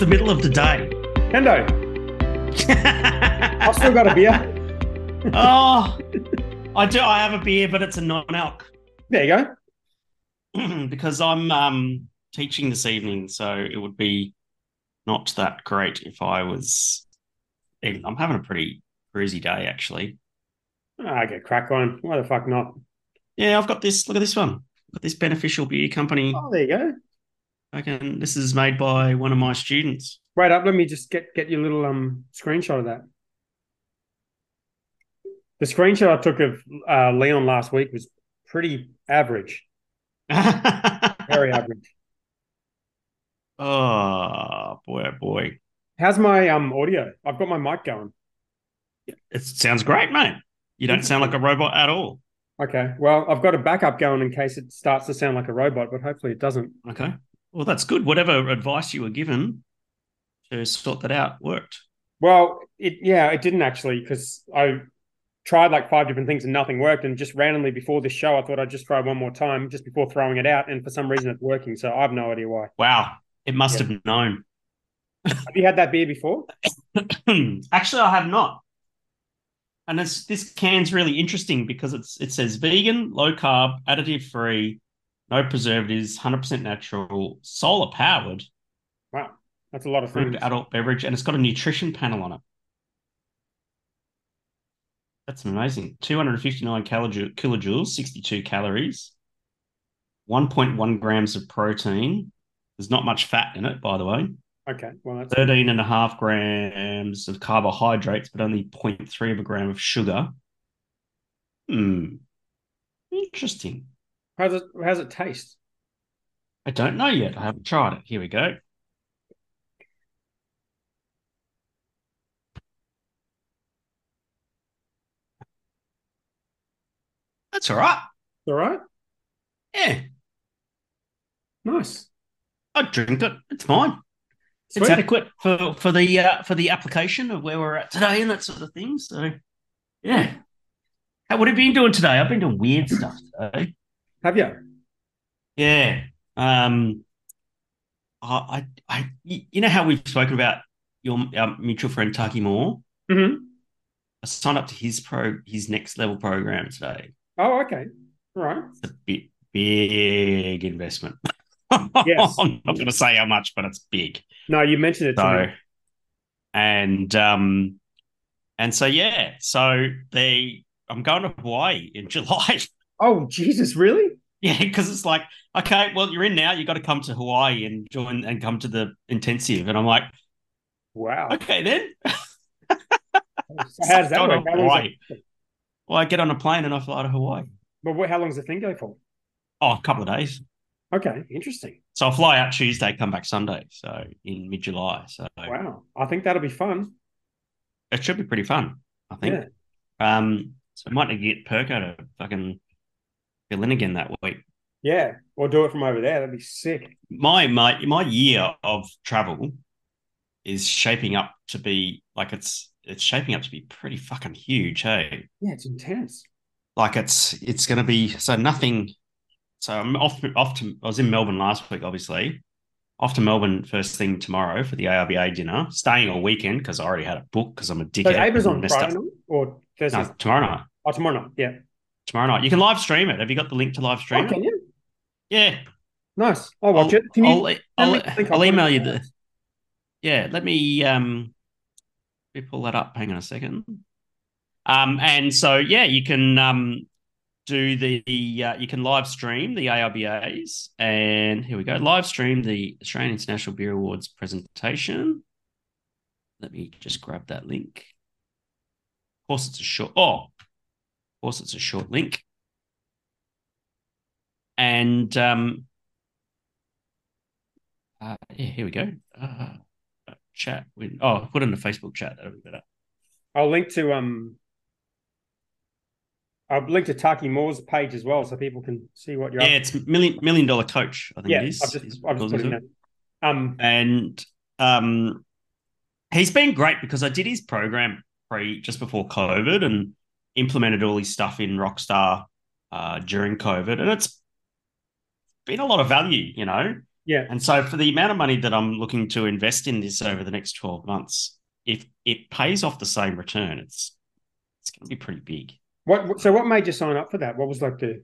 the middle of the day. Hendo, I've still got a beer. oh, I do. I have a beer, but it's a non-alc There you go. because I'm um, teaching this evening, so it would be not that great if I was. Even, I'm having a pretty cruisy day, actually. I get crack on. Why the fuck not? Yeah, I've got this. Look at this one. Got this beneficial beer company. Oh, there you go. I can. This is made by one of my students. Wait up. Let me just get get your little um screenshot of that. The screenshot I took of uh, Leon last week was pretty average. Very average. oh boy, oh boy! How's my um audio? I've got my mic going. It sounds great, mate. You don't sound like a robot at all. Okay. Well, I've got a backup going in case it starts to sound like a robot, but hopefully it doesn't. Okay. Well, that's good. Whatever advice you were given to sort that out worked. Well, it yeah, it didn't actually because I tried like five different things and nothing worked. And just randomly before this show, I thought I'd just try one more time just before throwing it out. And for some reason, it's working. So I have no idea why. Wow. It must Yeah. have known. Have you had that beer before? Actually, I have not. And this this can's really interesting because it's it says vegan, low carb, additive free, no preservatives, hundred percent natural, solar powered, Wow, that's a lot of things. adult beverage, and it's got a nutrition panel on it. That's amazing. Two hundred fifty nine kilojoules, sixty two calories, one point one grams of protein. There's not much fat in it, by the way. Okay, well that's 13 and a half grams of carbohydrates, but only 0.3 of a gram of sugar. Hmm. Interesting. How's it how's it taste? I don't know yet. I haven't tried it. Here we go. That's all right. All right, Yeah, nice. I'd drink it. It's fine. Sweet. It's adequate for for the uh, for the application of where we're at today and that sort of thing. So, yeah. Hey, what have you been doing today? I've been doing weird stuff today. Have you? Yeah. Um. I, I, I, you know how we've spoken about your our mutual friend Taki Moore. hmm I signed up to his pro, his next level program today. Oh, okay. All right. It's a bit big investment. Yes. I'm not going to say how much, but it's big. No, you mentioned it to So, me. and um, and so yeah, so they, I'm going to Hawaii in July. Oh, Jesus, really? Yeah, because it's like, okay, well, you're in now. You got to come to Hawaii and join and come to the intensive. And I'm like, Wow. okay, then. So how does that Go work? Hawaii. Well, I get on a plane and I fly to Hawaii. But what, how long does the thing go for? Oh, a couple of days. Okay, interesting. So I'll fly out Tuesday, come back Sunday. So in mid July. So Wow. I think that'll be fun. it should be pretty fun. I think. Yeah. Um, so I might need to get Perko to fucking fill again that week. Yeah. Or do it from over there. That'd be sick. My my my year of travel is shaping up to be like it's it's shaping up to be pretty fucking huge. Hey, Yeah, it's intense. like it's it's going to be so nothing. So I'm off off to I was in Melbourne last week, obviously. Off to Melbourne first thing tomorrow for the AIBA dinner. Staying all weekend because I already had a book because I'm a So dickhead. AIBA's and on Friday or Thursday? No, tomorrow night. Oh, tomorrow night. Yeah. Tomorrow night. You can live stream it. Have you got the link to live stream Oh, can you? Yeah. Nice. I'll watch I'll, it. Can you? I'll, I'll, me the link? I'll I'll email you the the. Yeah, let me um, let me pull that up. Hang on a second. Um, and so yeah, you can um do the, the uh, you can live stream the AIBAs, and here we go. Live stream the Australian International Beer Awards presentation. Let me just grab that link. Of course, it's a short. Oh, of course, it's a short link. And um, uh, yeah, here we go. Uh, chat. With, oh, put in the Facebook chat. That'll be better. I'll link to um. I'll link to Taki Moore's page as well, so people can see what you're. Yeah, it's million million dollar coach. I think yeah. it is. I've just, is I've just put in that. Um. and um, he's been great because I did his program pre just before COVID and implemented all his stuff in Rockstar uh, during COVID, and it's been a lot of value. You know, Yeah. And so for the amount of money that I'm looking to invest in this over the next 12 months, if it pays off the same return, it's it's going to be pretty big. What? So what made you sign up for that? What was like the?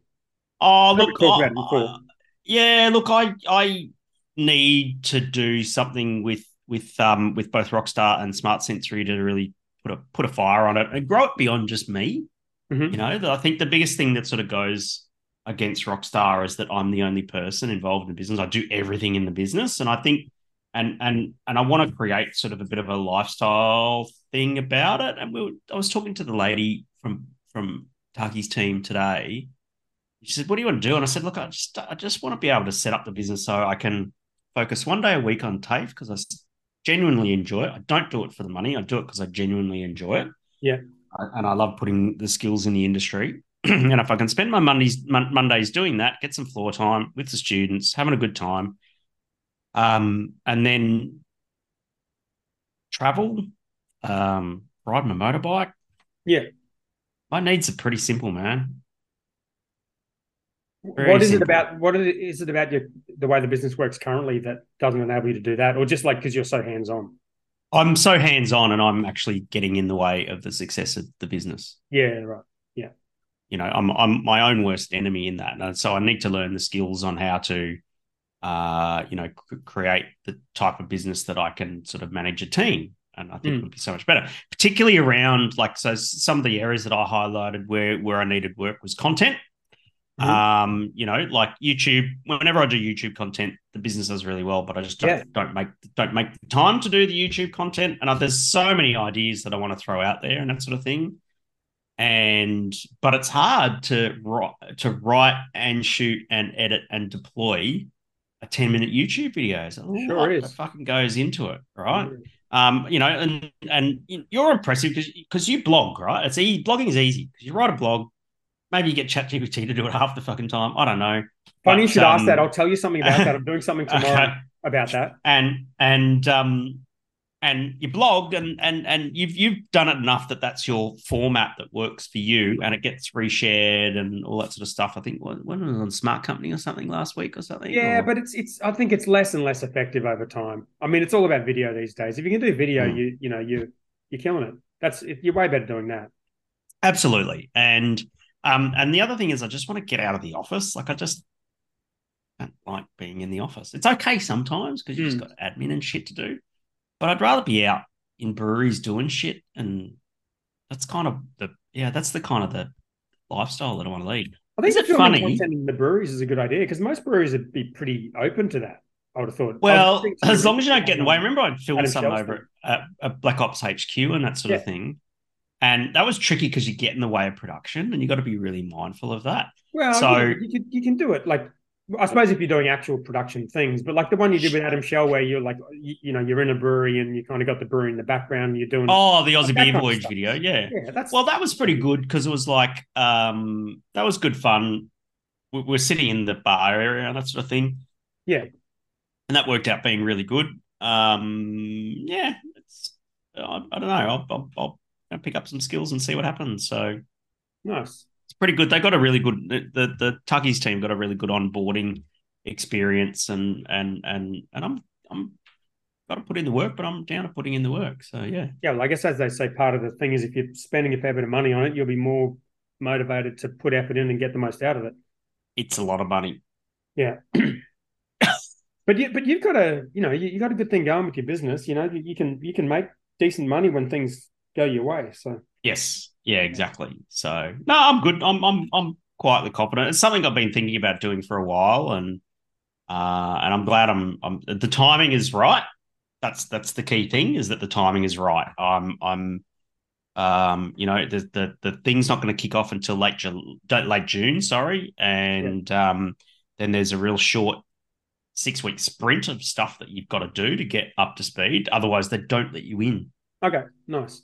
Oh, look, I- it yeah, look, I I need to do something with with um with both Rockstar and Smart Sensory to really put a put a fire on it and grow it beyond just me. Mhm. You know, I think the biggest thing that sort of goes against Rockstar is that I'm the only person involved in the business. I do everything in the business, and I think, and and and I want to create sort of a bit of a lifestyle thing about it. And we were, I was talking to the lady from from Taki's team today. She said, "What do you want to do?" And I said, "Look, I just I just want to be able to set up the business so I can focus one day a week on TAFE because I genuinely enjoy it. I don't do it for the money. I do it because I genuinely enjoy it. Yeah. And I love putting the skills in the industry. and if I can spend my Mondays mon- Mondays doing that, get some floor time with the students, having a good time, um, and then travel, um, ride my motorbike. Yeah. My needs are pretty simple, man. Very what is it about? What is it- about your the way the business works currently that doesn't enable you to do that, or just like because you're so hands on? I'm so hands on, and I'm actually getting in the way of the success of the business. Yeah, right. Yeah, you know, I'm I'm my own worst enemy in that, and so I need to learn the skills on how to, uh, you know, c- create the type of business that I can sort of manage a team, and I think Mm. it would be so much better, particularly around like so some of the areas that I highlighted where where I needed work was content. Mhm. Um, you know, like YouTube. Whenever I do YouTube content, the business does really well, but I just don't Yeah. don't make don't make the time to do the YouTube content. And I, there's so many ideas that I want to throw out there and that sort of thing. And but it's hard to write to write and shoot and edit and deploy a 10 minute YouTube video. So Sure is. fucking goes into it, right? Um, you know, and and you're impressive because because you blog, right? It's e- blogging is easy because you write a blog. Maybe you get ChatGPT to do it half the fucking time. I don't know. Funny you But, should ask um, that. I'll tell you something about that. I'm doing something tomorrow Okay. about that. And and um and you blog and and and you've you've done it enough that that's your format that works for you and it gets reshared and all that sort of stuff. I think when when was on Smart Company or something last week or something. Yeah, Or- but it's it's. I think it's less and less effective over time. I mean, it's all about video these days. If you can do video, Mm. you you know you you're killing it. That's you're way better doing that. Absolutely. And um, and the other thing is I just want to get out of the office. Like I just don't like being in the office. It's okay sometimes because you've just got admin and shit to do. But I'd rather be out in breweries doing shit and that's kind of the yeah, that's the kind of the lifestyle that I want to lead. I think Is it funny? content in the breweries is a good idea because most breweries would be pretty open to that. I would have thought. Well, as long as you don't get in the way. Remember, I filmed Adam some over at, at Black Ops HQ and that sort Yeah. of thing. And that was tricky because you get in the way of production and you got to be really mindful of that. Well, So- yeah, you can you can do it. Like I suppose if you're doing actual production things, but like the one you did with Adam Shell, where you're like you, you know you're in a brewery and you kind of got the brewery in the background, and you're doing. Oh, the Aussie Beer kind of Voyage video. Yeah. yeah, that's Well, that was pretty good because it was like um that was good fun. We- We're sitting in the bar area that sort of thing. Yeah. and that worked out being really good. Um, yeah, it's I, I don't know. I'll, I'll, I'll I'll pick up some skills and see what happens. So nice. it's pretty good. They got a really good the the, the Taki's team got a really good onboarding experience and and and and I'm I'm got to put in the work, but I'm down to putting in the work. So yeah. Yeah, well, I guess as they say, part of the thing is if you're spending a fair bit of money on it, you'll be more motivated to put effort in and get the most out of it. It's a lot of money. Yeah. But you, but you've got a, you know, you, you got a good thing going with your business. You know, you, you can you can make decent money when things go your way. So Yes. Yeah, exactly. So no, I'm good. I'm I'm I'm quietly confident. It's something I've been thinking about doing for a while and uh and I'm glad I'm I'm the timing is right. That's that's the key thing is that the timing is right. I'm I'm um you know the the the thing's not going to kick off until late Ju- late June, sorry. And um then there's a real short six week sprint of stuff that you've got to do to get up to speed. Otherwise they don't let you in okay, nice.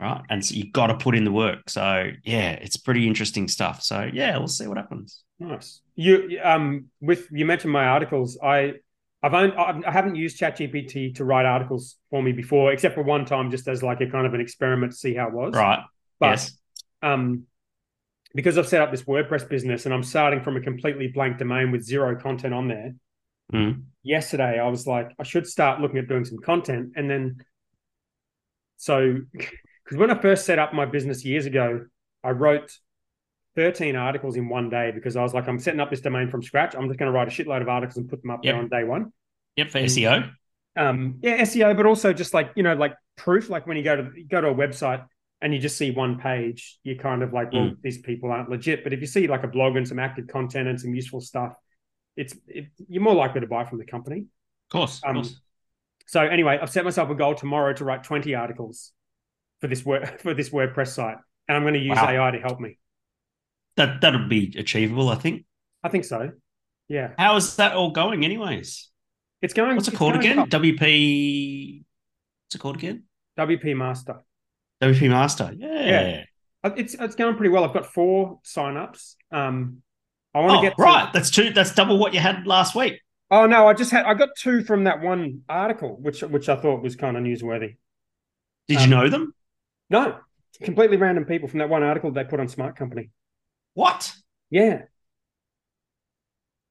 Right? And so you've got to put in the work. So yeah, it's pretty interesting stuff. So yeah, we'll see what happens. Nice. You um with you mentioned my articles. I I've only, I haven't used ChatGPT to write articles for me before, except for one time, just as like a kind of an experiment to see how it was. Right. But yes. um, because I've set up this WordPress business and I'm starting from a completely blank domain with zero content on there. Mm. Yesterday, I was like, I should start looking at doing some content. And then, so, because when I first set up my business years ago, I wrote 13 articles in one day because I was like, I'm setting up this domain from scratch. I'm just going to write a shitload of articles and put them up Yep. there on day one. Yep, for SEO. Um, yeah, SEO, but also just like, you know, like proof, like when you go to you go to a website and you just see one page, you're kind of like, well, these people aren't legit. But if you see like a blog and some active content and some useful stuff, it's it, you're more likely to buy from the company. Of course. Of Um, course. So anyway, I've set myself a goal tomorrow to write 20 articles for this word for this WordPress site. And I'm going to use Wow. AI to help me. That that'll be achievable, I think. I think so. Yeah. How is that all going, anyways? It's going What's it called again? well. WP. What's it called again? WP Master. WP Master. Yeah. Yeah. Uh, It's it's going pretty well. I've got four signups. Um I want to Oh, get to- right. That's two. That's double what you had last week. Oh no, I just had I got two from that one article, which which I thought was kind of newsworthy. Did Um, you know them? No, completely random people from that one article they put on Smart Company. What? Yeah,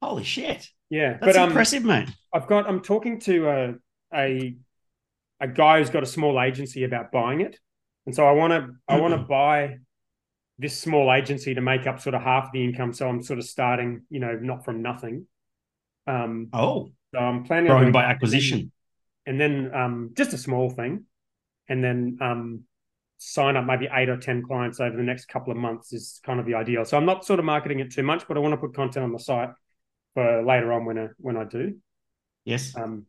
Holy shit! yeah. That's but um, impressive, mate. I've got I'm talking to a a a guy who's got a small agency about buying it, and so I want to I want to buy this small agency to make up sort of half the income. So I'm sort of starting, you know, not from nothing. Um, Oh, so I'm planning growing doing by that, and then- acquisition. and then um, just a small thing, and then um, sign up maybe eight or ten clients over the next couple of months is kind of the ideal. So I'm not sort of marketing it too much, but I want to put content on the site for later on when I when I do. Yes. Um,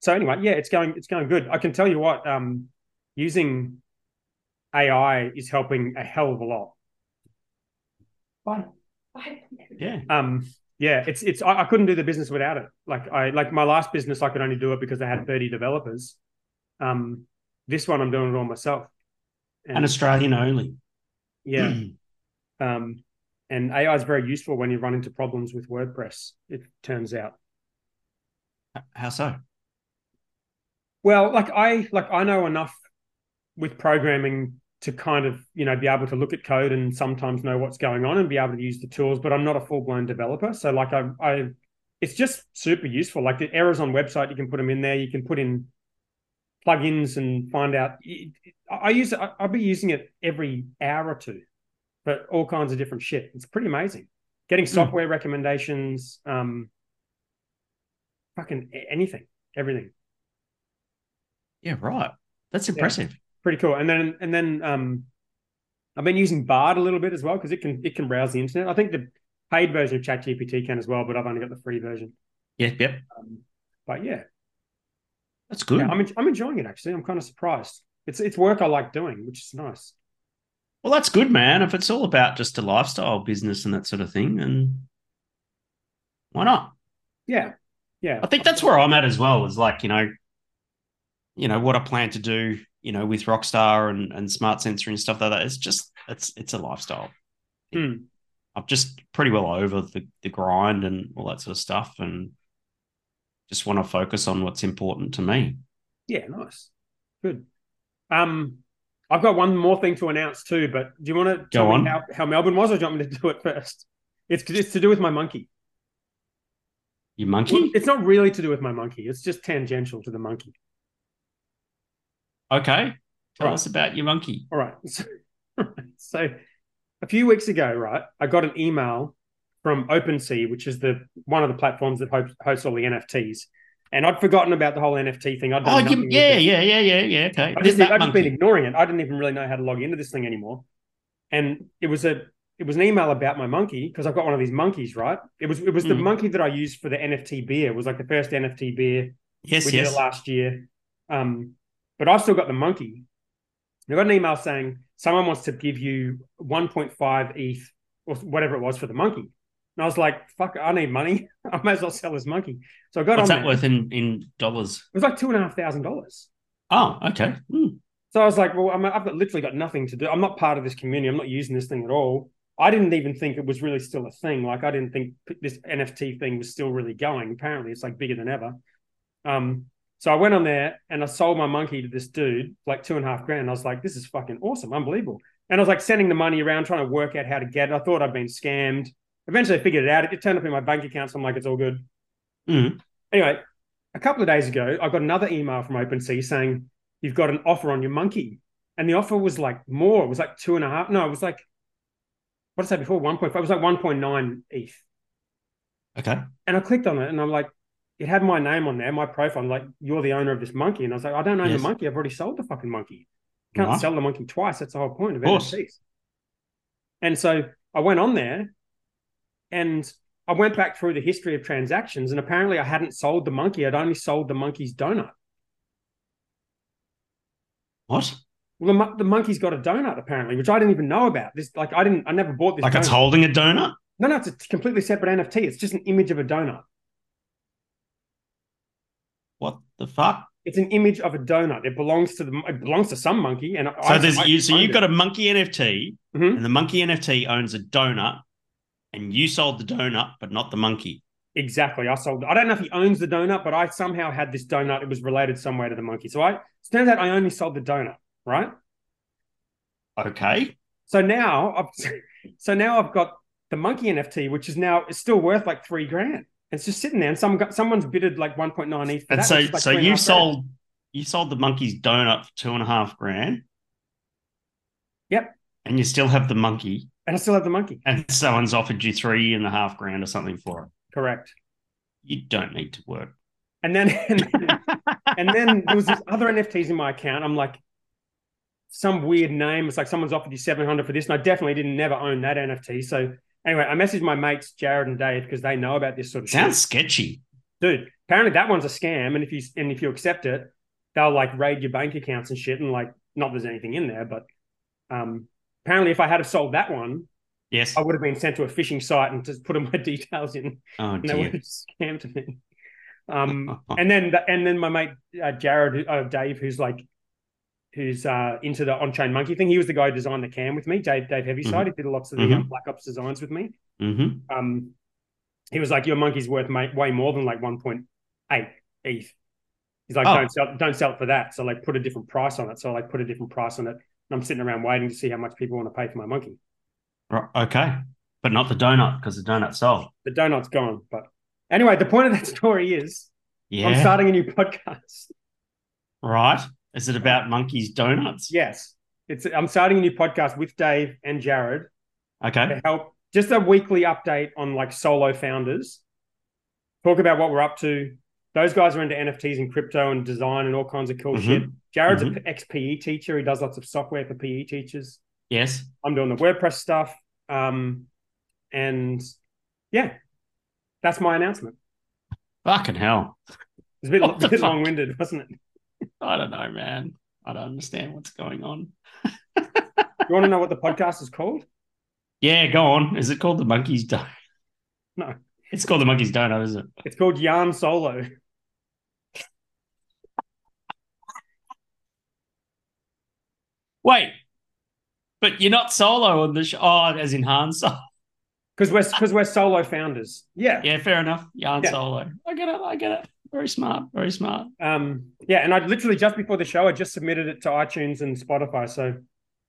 so anyway, yeah, it's going it's going good. I can tell you what, um, using AI is helping a hell of a lot. Fine. Yeah. Um, yeah, it's it's I, I couldn't do the business without it. Like I like my last business, I could only do it because I had 30 developers. Um, this one I'm doing it all myself. And Australian only. yeah. Um, and AI is very useful when you run into problems with WordPress, it turns out. How so? Well, like I like I know enough with programming to kind of, you know, be able to look at code and sometimes know what's going on and be able to use the tools, but I'm not a full-blown developer. So like I I it's just super useful. Like the errors on website, you can put them in there. You can put in plugins and find out. I use it. I'll be using it every hour or two for all kinds of different shit. It's pretty amazing. Getting software recommendations, um, fucking anything, everything. Yeah, right. That's impressive. Pretty cool. And then and then um, I've been using Bard a little bit as well because it can it can browse the internet. I think the paid version of ChatGPT can as well, but I've only got the free version. Yeah, yep. Um, but yeah, That's good. yeah, I'm en- I'm enjoying it actually. I'm kind of surprised. It's it's work I like doing, which is nice. well, that's good, man. If it's all about just a lifestyle business and that sort of thing, and why not? Yeah, yeah. I think that's where I'm at as well. Is like you know, you know what I plan to do. You know, with Rockstar and and Smart Sensor and stuff like that. It's just it's it's a lifestyle. Hmm. I'm just pretty well over the the grind and all that sort of stuff, and just want to focus on what's important to me. Yeah, nice. Good. Um, I've got one more thing to announce too, but do you want to tell Go me on. how, how Melbourne was, or do you want me to do it first? It's it's to do with my monkey. You monkey? It's not really to do with my monkey. It's just tangential to the monkey. Okay. Tell Right. us about your monkey. All right. So, so a few weeks ago, right, I got an email from OpenSea, which is the one of the platforms that hosts, all the NFTs. And I'd forgotten about the whole NFT thing. I'd done Oh, you, yeah, yeah, yeah, yeah, yeah. Okay. I just, I've just been ignoring it. I didn't even really know how to log into this thing anymore. And it was a it was an email about my monkey because I've got one of these monkeys, right? It was it was the Mm. monkey that I used for the NFT beer. It was like the first NFT beer Yes, we did yes. it last year. Um, but I've still got the monkey. And I got an email saying someone wants to give you 1.5 ETH or whatever it was for the monkey. And I was like, fuck, I need money. I might as well sell this monkey. So I got on. What's on that there. worth in, in dollars? It was like two and a half thousand dollars. Oh, okay. Hmm. So I was like, well, I'm, I've got literally got nothing to do. I'm not part of this community. I'm not using this thing at all. I didn't even think it was really still a thing. Like I didn't think this NFT thing was still really going. Apparently, it's like bigger than ever. Um, so I went on there and I sold my monkey to this dude like two and a half grand. I was like, this is fucking awesome, unbelievable. And I was like sending the money around, trying to work out how to get it. I thought I'd been scammed. Eventually, I figured it out. It turned up in my bank account, so I'm like, it's all good. Mm. Anyway, a couple of days ago, I got another email from OpenSea saying you've got an offer on your monkey, and the offer was like more. It was like two and a half. No, it was like what did I say before? One point five. It was like one point nine ETH. Okay. And I clicked on it, and I'm like, it had my name on there, my profile. I'm like, you're the owner of this monkey, and I was like, I don't own Yes. the monkey. I've already sold the fucking monkey. Can't Right. sell the monkey twice. That's the whole point of, Of. NFTs. And so I went on there, and I went back through the history of transactions, and apparently I hadn't sold the monkey. I'd only sold the monkey's donut. What? Well, the, the monkey's got a donut apparently, which I didn't even know about. This, like, I didn't, I never bought this. Like it's holding a donut? No, no, it's a completely separate NFT. It's just an image of a donut. What the fuck? It's an image of a donut. It belongs to the. It belongs to some monkey, and So I, there's I you. So you've it. got a monkey NFT, Mhm. and the monkey NFT owns a donut, and you sold the donut, but not the monkey. exactly. I sold. I don't know if he owns the donut, but I somehow had this donut. It was related somewhere to the monkey. So I it turns out I only sold the donut. Right. Okay. So now, I've, so now I've got the monkey NFT, which is now it's still worth like three grand. It's just sitting there, and some got, someone's bidded like one point nine ETH. And that, so like so three and a you half grand. sold you sold the monkey's donut for two and a half grand. Yep. And you still have the monkey, and I still have the monkey. and someone's offered you three and a half grand or something for it. Correct. You don't need to work. And then and then, and then there was this other NFTs in my account. I'm like, some weird name. It's like someone's offered you 700 for this, and I definitely didn't never own that NFT. So anyway, I messaged my mates Jared and Dave because they know about this sort of Sounds shit. sketchy. Dude, apparently that one's a scam, and if you and if you accept it, they'll like raid your bank accounts and shit, and like not there's anything in there, but um, apparently if I had have sold that one, Yes. I would have been sent to a phishing site and just put in my details in Oh and they would dear. have scammed me. Um, and then and then my mate uh, Jared, uh, Dave, who's like, who's uh, into the on-chain monkey thing. He was the guy who designed the cam with me. Dave Dave Heavyside. He did lots of the um, Black Ops designs with me. Mm-hmm. Um, he was like, your monkey's worth ma- way more than like one point eight ETH. He's like, Oh. don't sell, don't sell it for that. So like, put a different price on it. So like, put a different price on it. I'm sitting around waiting to see how much people want to pay for my monkey. Right, okay. But not the donut because the donut's sold. The donut's gone. But anyway, the point of that story is Yeah. I'm starting a new podcast. right. Is it about monkeys' donuts? Yes, it's I'm starting a new podcast with Dave and Jared Okay. to help just a weekly update on like solo founders. Talk about what we're up to. Those guys are into NFTs and crypto and design and all kinds of cool Mhm. shit. Jared's Mhm. an ex PE teacher. He does lots of software for PE teachers. Yes. I'm doing the WordPress stuff. Um, and yeah, that's my announcement. Fucking hell. It's a bit, a bit long winded, wasn't it? I don't know, man. I don't understand what's going on. You want to know what the podcast is called? Yeah, go on. Is it called the monkey's donut? No. It's called the monkey's donut, is it? It's called Yarn Solo. Wait. But you're not solo on the show. Oh, as in Han Solo. Because we're because we're solo founders. Yeah. Yeah, fair enough. Yarn Yeah. Solo. I get it. I get it. Very smart. Very smart. Um, yeah, and I literally just before the show, I just submitted it to iTunes and Spotify. So if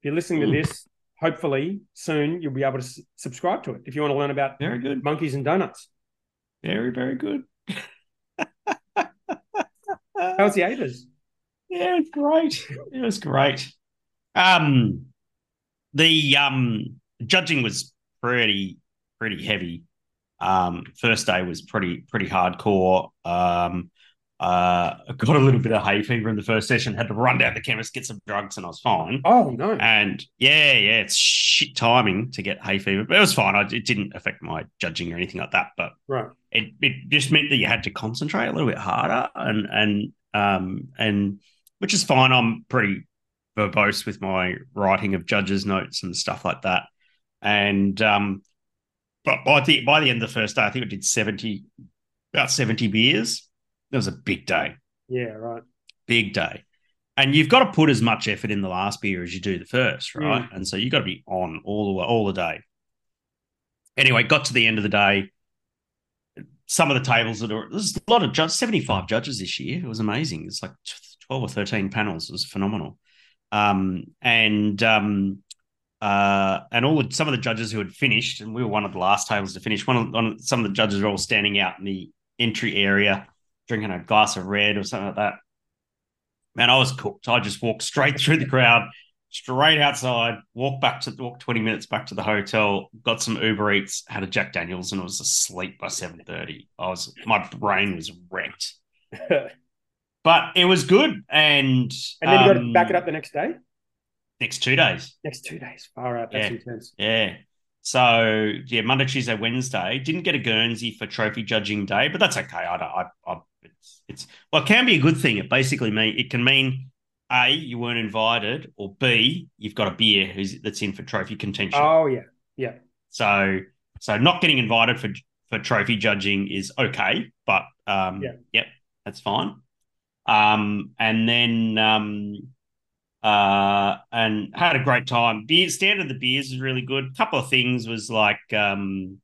you're listening to Mm. this, hopefully soon you'll be able to s- subscribe to it if you want to learn about Very good. monkeys and donuts. Very, very good. How's the AIBAs? Yeah, it's great. It was great. Um, the um judging was pretty pretty heavy. Um, first day was pretty pretty hardcore. Um, uh, got a little bit of hay fever in the first session. Had to run down the chemist get some drugs, and I was fine. Oh no. And yeah, yeah, it's shit timing to get hay fever, but it was fine. I, it didn't affect my judging or anything like that. But Right. it, it just meant that you had to concentrate a little bit harder and and um and which is fine. I'm pretty verbose with my writing of judges' notes and stuff like that. And um but by the by the end of the first day, I think we did 70 about 70 beers. It was a big day. Yeah, right. Big day. And you've got to put as much effort in the last beer as you do the first, right? And so you've got to be on all the way, all the day. Anyway, got to the end of the day. Some of the tables that are there's a lot of judges, 75 judges this year. It was amazing. It's like 12 or 13 panels. It was phenomenal. Um, and um, uh, and all the, some of the judges who had finished, and we were one of the last tables to finish. One of, one some of the judges were all standing out in the entry area, drinking a glass of red or something like that. Man, I was cooked. I just walked straight through the crowd, straight outside, walked back to walk 20 minutes back to the hotel, got some Uber Eats, had a Jack Daniels, and was asleep by 7:30. I was my brain was wrecked. but it was good. And And then you got to um, back it up the next day? next two days. Next two days. Far out. That's Yeah. intense. Yeah. So yeah, Monday, Tuesday, Wednesday. Didn't get a Guernsey for trophy judging day, but that's okay. I don't. I, I it's it's well, it can be a good thing. It basically mean it can mean a you weren't invited, or b you've got a beer who's that's in for trophy contention. Oh, yeah. Yeah. So so not getting invited for for trophy judging is okay, but um, Yeah. yep, that's fine. Um, and then um, uh, and had a great time. Beer standard of the beers is really good. A couple of things was like um,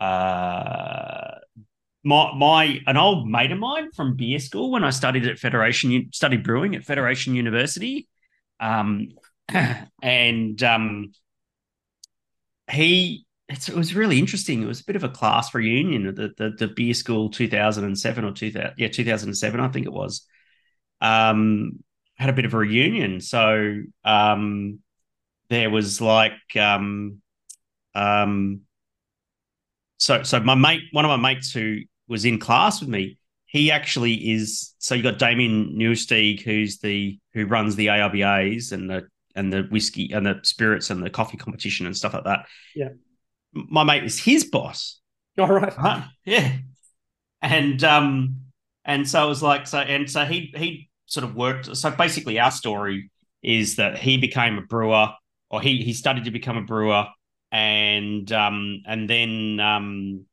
uh, my my an old mate of mine from beer school when I studied at Federation studied brewing at Federation University, um, and um, he it was really interesting. It was a bit of a class reunion at the the, the beer school two thousand and seven or two thousand yeah two thousand and seven I think it was. Um, had a bit of a reunion, so um, there was like um, um, so so my mate, one of my mates who was in class with me, he actually is. So you got Damien Newsteig, who's the who runs the AIBAs and the and the whiskey and the spirits and the coffee competition and stuff like that. Yeah. My mate was his boss. All right. Right. Yeah. And um and so it was like so and so he he sort of worked so basically our story is that he became a brewer or he he studied to become a brewer and um and then um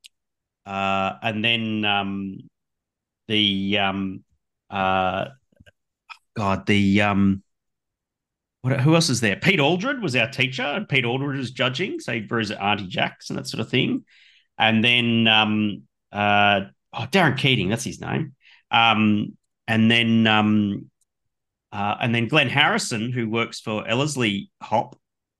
uh and then um the um uh god the um what, who else is there? Pete Aldred was our teacher, and Pete Aldred was judging. say, at Auntie Jack's and that sort of thing. And then um, uh, oh, Darren Keating, that's his name. Um, and then um, uh, and then Glenn Harrison, who works for Ellerslie Hop,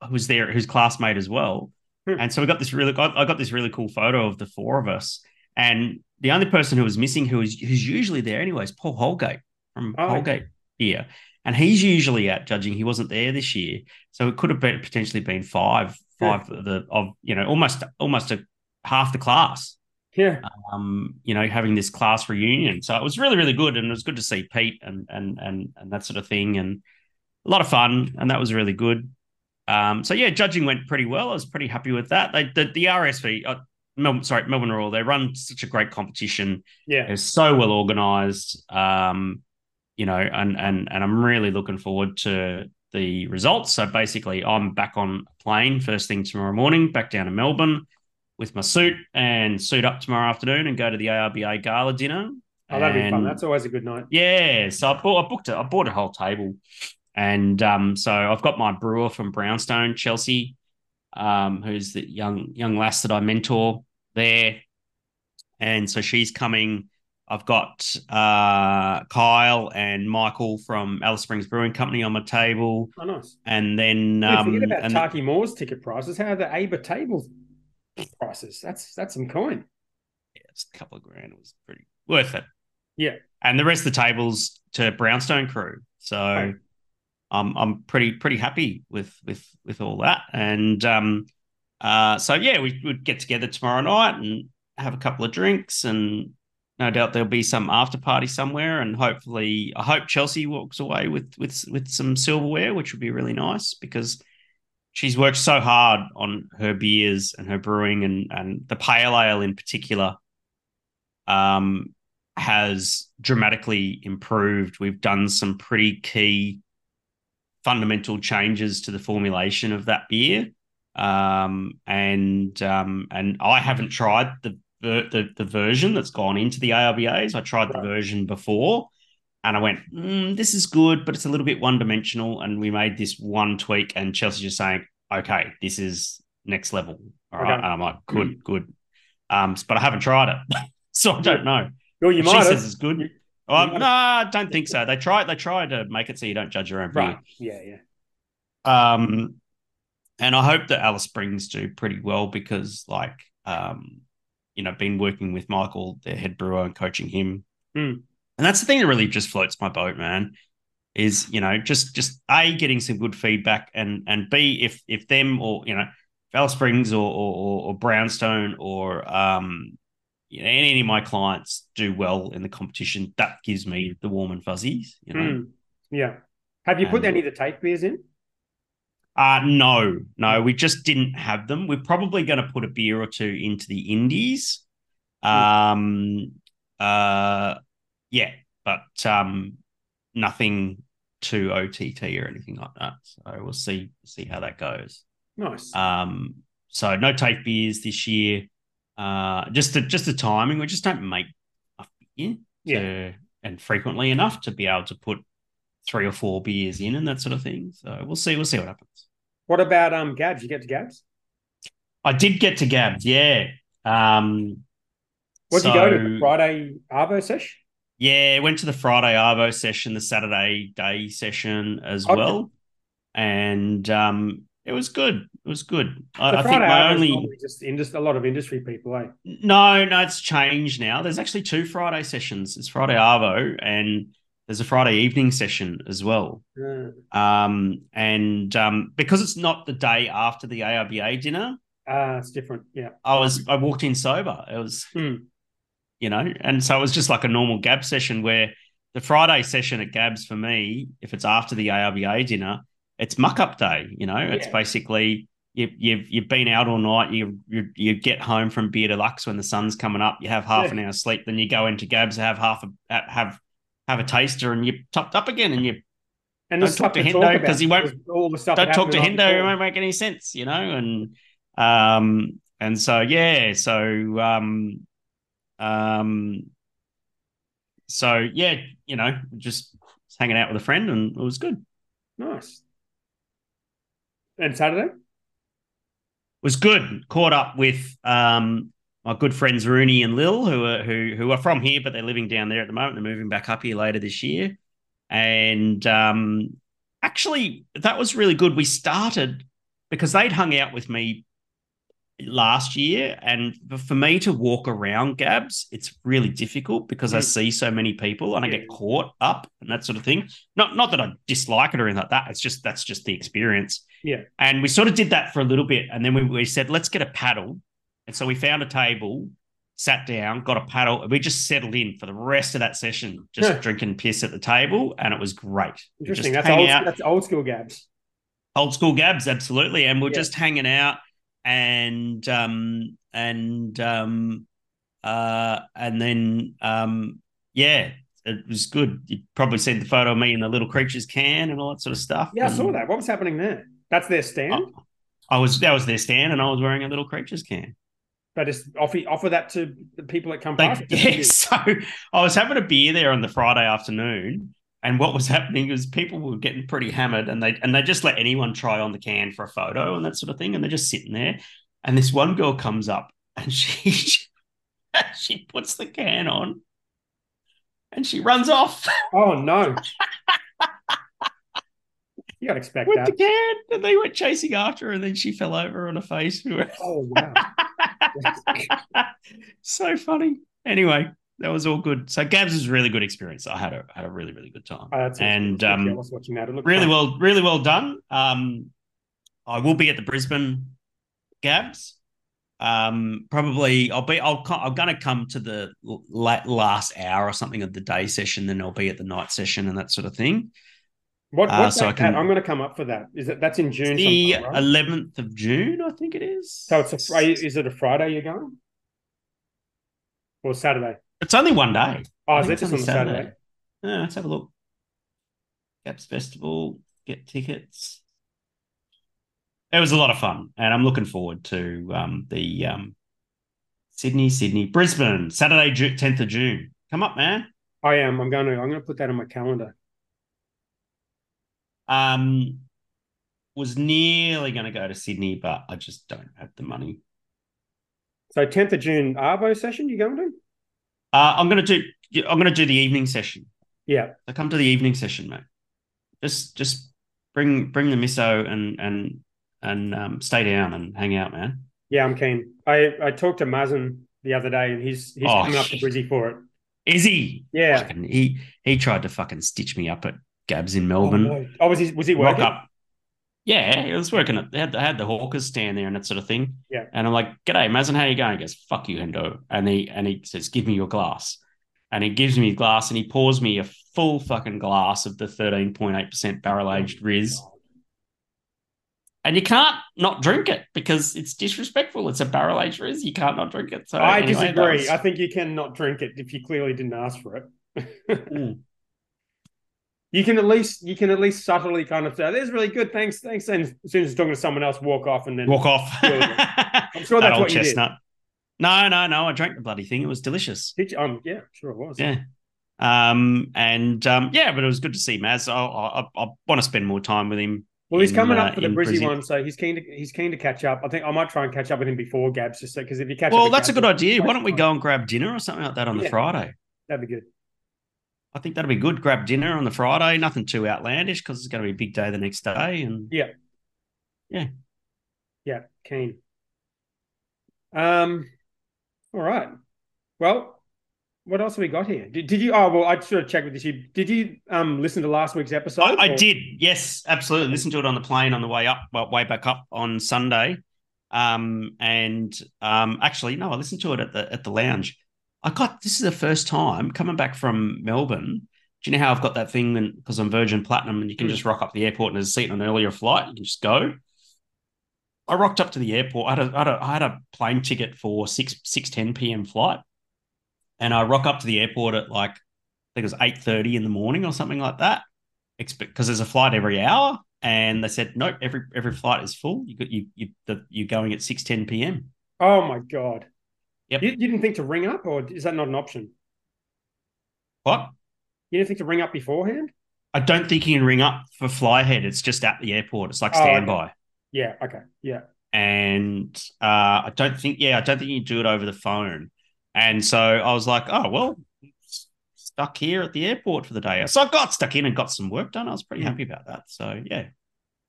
who's there, who's classmate as well. Hmm. And so we got this really, I I got this really cool photo of the four of us. And the only person who was missing, who is who's usually there anyway, is Paul Holgate from Oh. Holgate here. And he's usually out judging. He wasn't there this year, so it could have been potentially been five, five of the of you know almost almost a half the class. Yeah. Um, you know, having this class reunion, so it was really really good, and it was good to see Pete and and and and that sort of thing, and a lot of fun, and that was really good. Um, so yeah, judging went pretty well. I was pretty happy with that. They the, the RSV, uh, Melbourne, sorry, Melbourne Royal, they run such a great competition. Yeah. They're so well organized. Um, you know, and and and I'm really looking forward to the results. So basically, I'm back on a plane first thing tomorrow morning, back down to Melbourne with my suit and suit up tomorrow afternoon and go to the AIBA gala dinner. Oh, that'd be fun. That's always a good night. yeah, so I bought I booked it. I bought a whole table, and um, so I've got my brewer from Brownstone, Chelsea, um, who's the young young lass that I mentor there, and so she's coming. I've got uh, Kyle and Michael from Alice Springs Brewing Company on my table, Oh, nice. and then Don't um, forget about and Taki Moore's ticket prices. How are the AIBA table prices? That's that's some coin. it's a couple of grand. It was pretty worth it. Yeah. and the rest of the tables to Brownstone crew. So. I'm I'm pretty pretty happy with with with all that. And um, uh, so yeah, we would get together tomorrow night and have a couple of drinks, and no doubt there'll be some after party somewhere. And hopefully, I hope Chelsea walks away with with with some silverware, which would be really nice because she's worked so hard on her beers and her brewing and and the pale ale in particular. Um, has dramatically improved. We've done some pretty key fundamental changes to the formulation of that beer. Um, and um, and I haven't tried the, the the version that's gone into the AIBAs. I tried the version before, and I went, mm, "This is good, but it's a little bit one dimensional." And we made this one tweak, and Chelsea's just saying, "Okay, this is next level." All right, Okay. and I'm like, "Good, good." Um, but I haven't tried it, so I don't know. Well, you she might says have. it's good. You- Oh, might no, I don't think so. They try. They try to make it so you don't judge your own beer. Right. Yeah, yeah. Um, and I hope that Alice Springs do pretty well because, like, um, you know, been working with Michael, their head brewer, and coaching him. Mm. And that's the thing that really just floats my boat, man. Is you know just just a getting some good feedback and and b if if them or you know Alice Springs or or, or Brownstone or um you know, any of my clients do well in the competition, that gives me the warm and fuzzies. You know. Mm. Yeah. Have you put any of the TAFE beers in? Uh no, no, we just didn't have them. We're probably going to put a beer or two into the indies. Um uh yeah, but um nothing to OTT or anything like that. So we'll see see how that goes. Nice. Um so no TAFE beers this year. Uh just the just the timing. We just don't make enough beer to, and frequently enough to be able to put three or four beers in and that sort of thing. So we'll see, we'll see what happens. What about um Gabs? You get to Gabs? I did get to Gabs, yeah. Um, What did so, you go to the Friday Arvo session? Yeah, went to the Friday Arvo session, the Saturday day session as Okay. well, and um, it was good. It was good. I, I think my only just indus- a lot of industry people, eh? no, no, it's changed now. There's actually two Friday sessions. It's Friday Arvo, and there's a Friday evening session as well. Uh, Um, and um, because it's not the day after the AIBA dinner, uh, it's different. Yeah. I was I walked in sober. It was Hmm. you know, and so it was just like a normal Gab session where the Friday session at Gabs for me, if it's after the AIBA dinner, it's muck up day. You know, it's basically you, you've you've been out all night. You, you you get home from Beer Deluxe when the sun's coming up. You have half Yeah. an hour sleep, then you go into Gabs, have half a have have a taster, and you're topped up again, and you And Don't talk to Hendo, talk about 'cause he won't- all the stuff. don't talk to Hendo. It won't make any sense, you know. And um, and so yeah, so um, um, so yeah, you know, just hanging out with a friend, and it was good. Nice. And Saturday? was good. Caught up with um my good friends Rooney and Lil, who are who who are from here, but they're living down there at the moment. They're moving back up here later this year, and um, actually, that was really good. We started because they'd hung out with me last year, and for me to walk around Gabs, it's really difficult because I Mm. see so many people and I get caught up and that sort of thing. Not not that I dislike it or anything like that. It's just that's just the experience. Yeah. And we sort of did that for a little bit, and then we, we said let's get a paddle, and so we found a table. Sat down, got a paddle, and we just settled in for the rest of that session, just Huh. drinking piss at the table, and it was great. Interesting. just That's old, that's old school Gabs. old school gabs absolutely and we're Yeah. just hanging out and um and um uh and then um yeah it was good you probably seen the photo of me in the little creatures can and all that sort of stuff Yeah, I saw that. What was happening there? That's their stand. I was that was their stand and I was wearing a little creatures can They just offer offer that to the people that come They, past. yeah, so I was having a beer there on the Friday afternoon, and what was happening was people were getting pretty hammered, and they and they just let anyone try on the can for a photo and that sort of thing, and they're just sitting there, and this one girl comes up and she she puts the can on, and she runs off Oh no. you gotta expect with that. the can, and they went chasing after her, and then she fell over on her face. Oh wow. so funny. Anyway, that was all good. So Gabs was a really good experience. I had a had a really really good time. Oh, awesome. and um, watching that. Really fun. well, really well done. Um, I will be at the Brisbane Gabs. Um, probably I'll be. I'll I'm going to come to the la- last hour or something of the day session. Then I'll be at the night session and that sort of thing. What, uh, what's so that I can-? I'm going to come up for that. Is it that's in June? The right? 11th of June, I think it is. So it's a. Is it a Friday you're going? Or Saturday? It's only one day. Oh, is it just on only Saturday? Yeah, let's have a look. Gabs Festival, get tickets. It was a lot of fun, and I'm looking forward to um, the um, Sydney, Sydney, Brisbane, Saturday, 10th of June. Come up, man. I am. I'm going to. I'm going to put that on my calendar. Um, was nearly going to go to Sydney, but I just don't have the money. So 10th of June, Arvo session. You going to? Uh, I'm going to do. I'm going to do the evening session. Yeah. So come to the evening session, mate. Just, just bring, bring the miso and and and um, stay down and hang out, man. Yeah, I'm keen. I I talked to Mazen the other day, and he's he's Oh, coming up to Brizzy for it. Is he? Yeah. Fucking- he he tried to fucking stitch me up at Gabs in Oh, Melbourne. no. oh, was he was he working? up. Yeah, it was working. At, they had they had the Hawkers stand there and that sort of thing. Yeah. And I'm like, "G'day, Mazen, how you going?" He goes, "Fuck you, Hendo." And he and he says, "Give me your glass." And he gives me glass and he pours me a full fucking glass of the 13.8% barrel aged Riz. And you can't not drink it because it's disrespectful. It's a barrel aged Riz. You can't not drink it. So I anyway, disagree. was- I think you cannot drink it if you clearly didn't ask for it. Mm. You can at least you can at least subtly kind of say, "That's really good, thanks, thanks." And as soon as you're talking to someone else, walk off, and then walk off. I'm sure That that's what you did. chestnut. No, no, no. I drank the bloody thing. It was delicious. Did you? Um, yeah, sure it was. Yeah. Um, and um, yeah, but it was good to see Maz. I, I, I want to spend more time with him. Well, he's in, coming uh, up for the Brizzy one, so he's keen to he's keen to catch up. I think I might try and catch up with him before Gabs, just because if you catch up, Well, that's a good idea. Why don't we go and grab dinner or something like that on the Friday? That'd be good. I think that'll be good. Grab dinner on the Friday. Nothing too outlandish because it's going to be a big day the next day. And Yeah, yeah, yeah. keen. Um, all right. Well, what else have we got here? Did, did you? Oh, well, I sort of checked with you. Did you um listen to last week's episode? I, I did. Yes, absolutely. Listened to it on the plane on the way up, well, way back up on Sunday. Um, and um, actually, no, I listened to it at the at the lounge. I got this is the first time coming back from Melbourne. Do you know how I've got that thing because I'm Virgin Platinum and you can Mm. just rock up to the airport and there's a seat on an earlier flight. You can just go. I rocked up to the airport. I had a, I had a, I had a plane ticket for six six ten p.m. flight, and I rock up to the airport at like I think it was eight thirty in the morning or something like that. Because there's a flight every hour, and they said nope, every every flight is full. You got you you the, you're going at six ten p.m. Oh my god. Yep. You, you didn't think to ring up, or is that not an option? What? You didn't think to ring up beforehand? I don't think you can ring up for flyhead. It's just at the airport. It's like Oh, okay. standby. Yeah. Okay. Yeah. and uh, I don't think, yeah, I don't think you do it over the phone. And so I was like, oh well, stuck here at the airport for the day. So I got stuck in and got some work done. I was pretty Mm. happy about that. So yeah,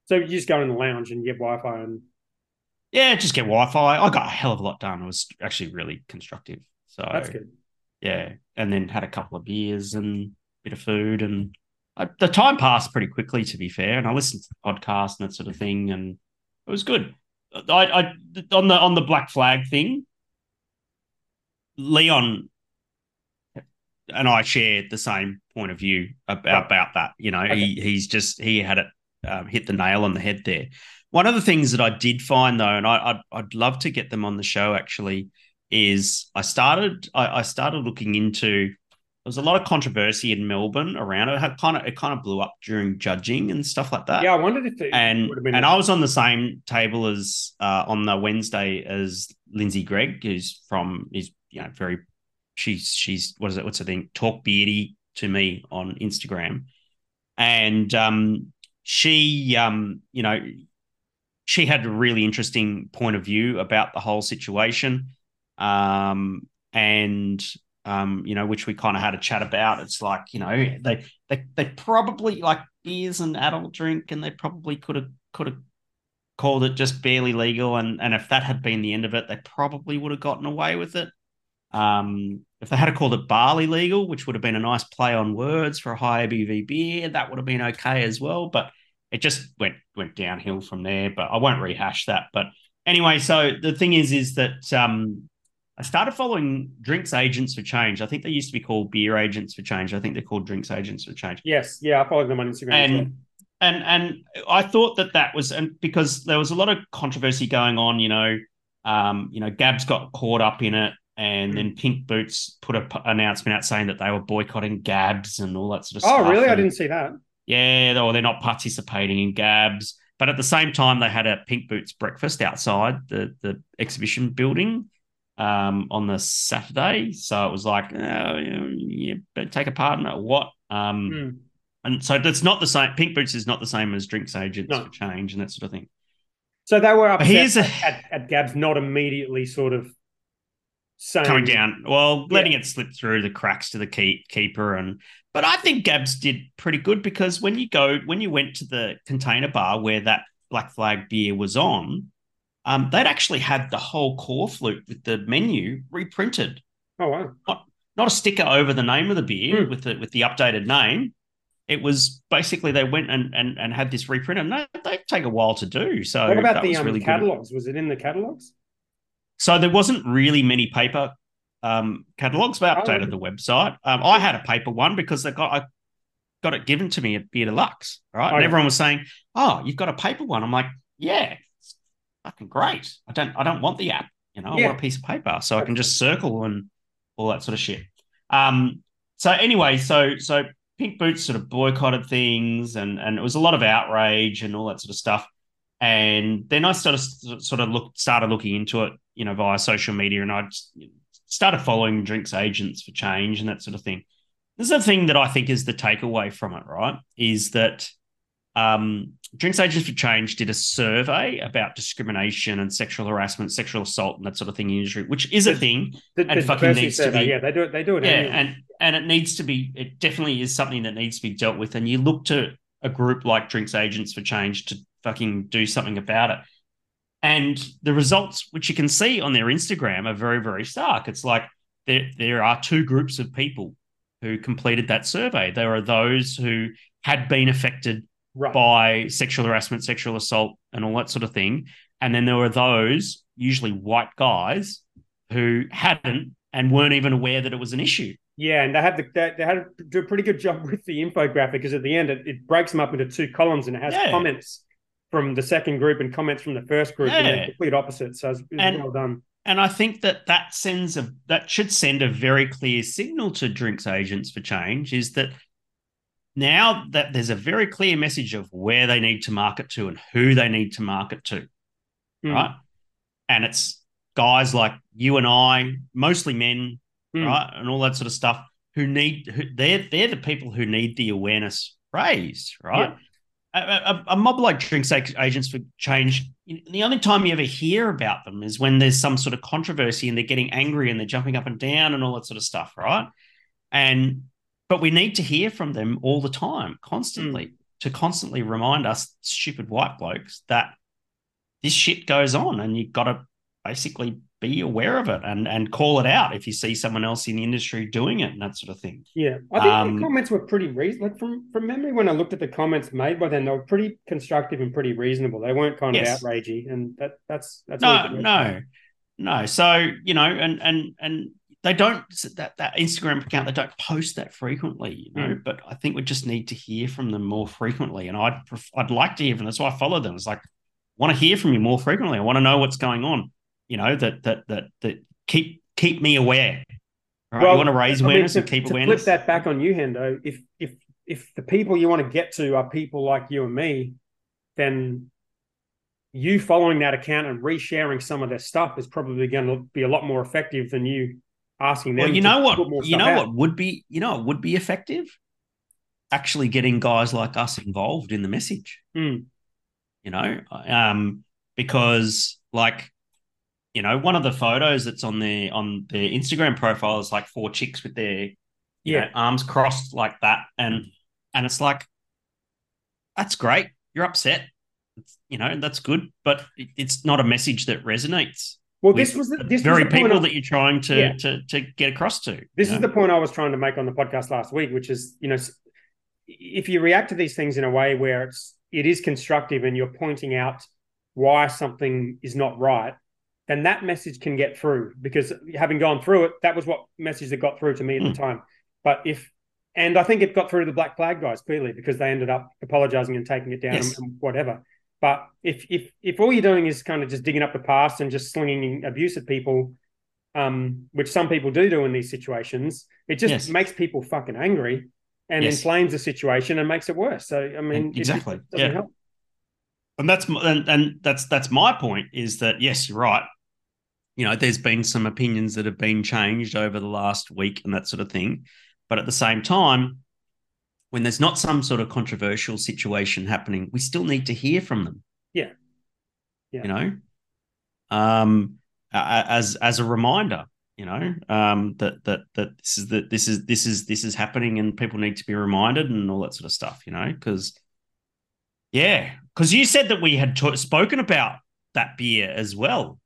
So you just go in the lounge and get Wi-Fi and yeah, just get Wi-Fi. I got a hell of a lot done. It was actually really constructive. So that's good. yeah, and then had a couple of beers and a bit of food, and I, the time passed pretty quickly. To be fair, and I listened to the podcast and that sort of thing, and it was good. I, I on the on the black flag thing, Leon and I share the same point of view about, about that. You know, Okay. he he's just he had it um, hit the nail on the head there. One of the things that I did find though, and I, I'd I'd love to get them on the show actually, is I started I, I started looking into there was a lot of controversy in Melbourne around it. It kind of it kind of blew up during judging and stuff like that Yeah, I wondered if it and would have been. and I was on the same table as uh, on the Wednesday as Lindsay Gregg, who's from is you know very she's she's what is it what's her thing talk beardy to me on Instagram, and um she um you know she had a really interesting point of view about the whole situation, um and um, you know, which we kind of had a chat about. It's like, you know, they they they probably like beers an adult drink, and they probably could have could have called it just barely legal. And and if that had been the end of it, they probably would have gotten away with it. Um, if they had called it barley legal, which would have been a nice play on words for a high ABV beer, that would have been okay as well. But it just went went downhill from there. But I won't rehash that. But anyway, so the thing is, is that um, I started following Drinks Agents for Change. I think they used to be called Beer Agents for Change. I think they're called Drinks Agents for Change. yes, yeah, I followed them on Instagram. well. And and and I thought that that was and because there was a lot of controversy going on. You know, um, you know, Gabs got caught up in it. And then Pink Boots put an announcement out saying that they were boycotting Gabs and all that sort of oh, stuff. Oh, really? I didn't see that. Yeah, or they're not participating in Gabs. But at the same time, they had a Pink Boots breakfast outside the, the exhibition building um, on the Saturday. So it was like, oh, you better take a part in it what? Um, Hmm. And so it's not the same. Pink Boots is not the same as Drinks Agents No. for Change and that sort of thing. So they were upset here's a, at, at Gabs not immediately sort of saying coming down. Well, Yeah. letting it slip through the cracks to the keep, keeper, and but I think Gabs did pretty good because when you go when you went to the container bar where that Black Flag beer was on, um, they'd actually had the whole corflute with the menu reprinted. Oh wow! Not, not a sticker over the name of the beer Hmm. with the with the updated name. It was basically they went and and, and had this reprint, and they, they take a while to do. So what about the um, really good. catalogs? Was it in the catalogs? So there wasn't really many paper um, catalogs. They updated okay. the website. Um, I had a paper one because they got I got it given to me at Beer Deluxe, right? And Okay. everyone was saying, "Oh, you've got a paper one." I'm like, "Yeah, it's fucking great. I don't I don't want the app. You know, I want a piece of paper so I can just circle and all that sort of shit." Um, so anyway, so so Pink Boots sort of boycotted things, and and it was a lot of outrage and all that sort of stuff. And then I started sort of look started looking into it, you know, via social media, and I just started following drinks agents for change and that sort of thing. This is the thing that I think is the takeaway from it, right? Is that um, Drinks Agents for Change did a survey about discrimination and sexual harassment, sexual assault, and that sort of thing in the industry, which is a thing. The, And the fucking needs to survey, be- Yeah, they do it. They do it. Yeah, annually. and and it needs to be. It definitely is something that needs to be dealt with. And you look to a group like Drinks Agents for Change to fucking do something about it. And the results, which you can see on their Instagram, are very very stark. It's like there there are two groups of people who completed that survey. There are those who had been affected right. by sexual harassment, sexual assault, and all that sort of thing. And then there were those, usually white guys, who hadn't and weren't even aware that it was an issue. Yeah, and they had the they, they had to do a pretty good job with the infographic because at the end it, it breaks them up into two columns and it has Yeah. comments from the second group and comments from the first group and Yeah. they're complete opposite. So it's, it's And- well done. And I think that that sends a that should send a very clear signal to drinks agents for change is that now that there's a very clear message of where they need to market to and who they need to market to. Mm. right? And it's guys like you and I, mostly men, Mm. right, and all that sort of stuff, who need who, they're they're the people who need the awareness raised, right? A, a, a mob like Drinks Ag- Agents for Change. The only time you ever hear about them is when there's some sort of controversy and they're getting angry and they're jumping up and down and all that sort of stuff, right? And but we need to hear from them all the time, constantly, mm. to constantly remind us, stupid white blokes, that this shit goes on and you've got to basically be aware of it and and call it out if you see someone else in the industry doing it and that sort of thing. Yeah, I think Um, the comments were pretty reasonable. Like from from memory, when I looked at the comments made by them, they were pretty constructive and pretty reasonable. They weren't kind Yes. of outragey, and that that's that's No, always a good no, no. So you know, and and and they don't that that Instagram account they don't post that frequently, you know. But I think we just need to hear from them more frequently, and I'd pref- I'd like to hear from them. That's why I follow them. It's like I want to hear from you more frequently. I want to know what's going on. You know that that that that keep keep me aware. Right? you want to raise I mean, awareness to, and keep to awareness. Flip that back on you, Hendo. If if if the people you want to get to are people like you and me, then you following that account and resharing some of their stuff is probably going to be a lot more effective than you asking them. Well, you know what? You know out. what would be you know what would be effective? Actually getting guys like us involved in the message. Hmm. You know, um, because like, you know, one of the photos that's on the on their Instagram profile is like four chicks with their Yeah. know, arms crossed like that, and and it's like, that's great. You're upset. It's, you know, that's good, but it, it's not a message that resonates. Well, this was the, the this very was the people of- that you're trying to Yeah. to to get across to. This is know? the point I was trying to make on the podcast last week, which is, you know, if you react to these things in a way where it's it is constructive and you're pointing out why something is not right, then that message can get through. Because having gone through it, that was what message that got through to me at Hmm. the time. But if and I think it got through to the Black Flag guys clearly because they ended up apologizing and taking it down Yes. and, whatever. But if if if all you're doing is kind of just digging up the past and just slinging abuse at people, um, which some people do do in these situations, it just Yes. makes people fucking angry and Yes. inflames the situation and makes it worse. So I mean, it- it Exactly, doesn't yeah. help. And that's and, and that's that's my point is that yes you're right you know there's been some opinions that have been changed over the last week and that sort of thing but at the same time when there's not some sort of controversial situation happening we still need to hear from them Yeah. Yeah. you know um as as a reminder you know um that that that this is that this is this is this is happening and people need to be reminded and all that sort of stuff you know because yeah because you said that we had spoken about that beer as well.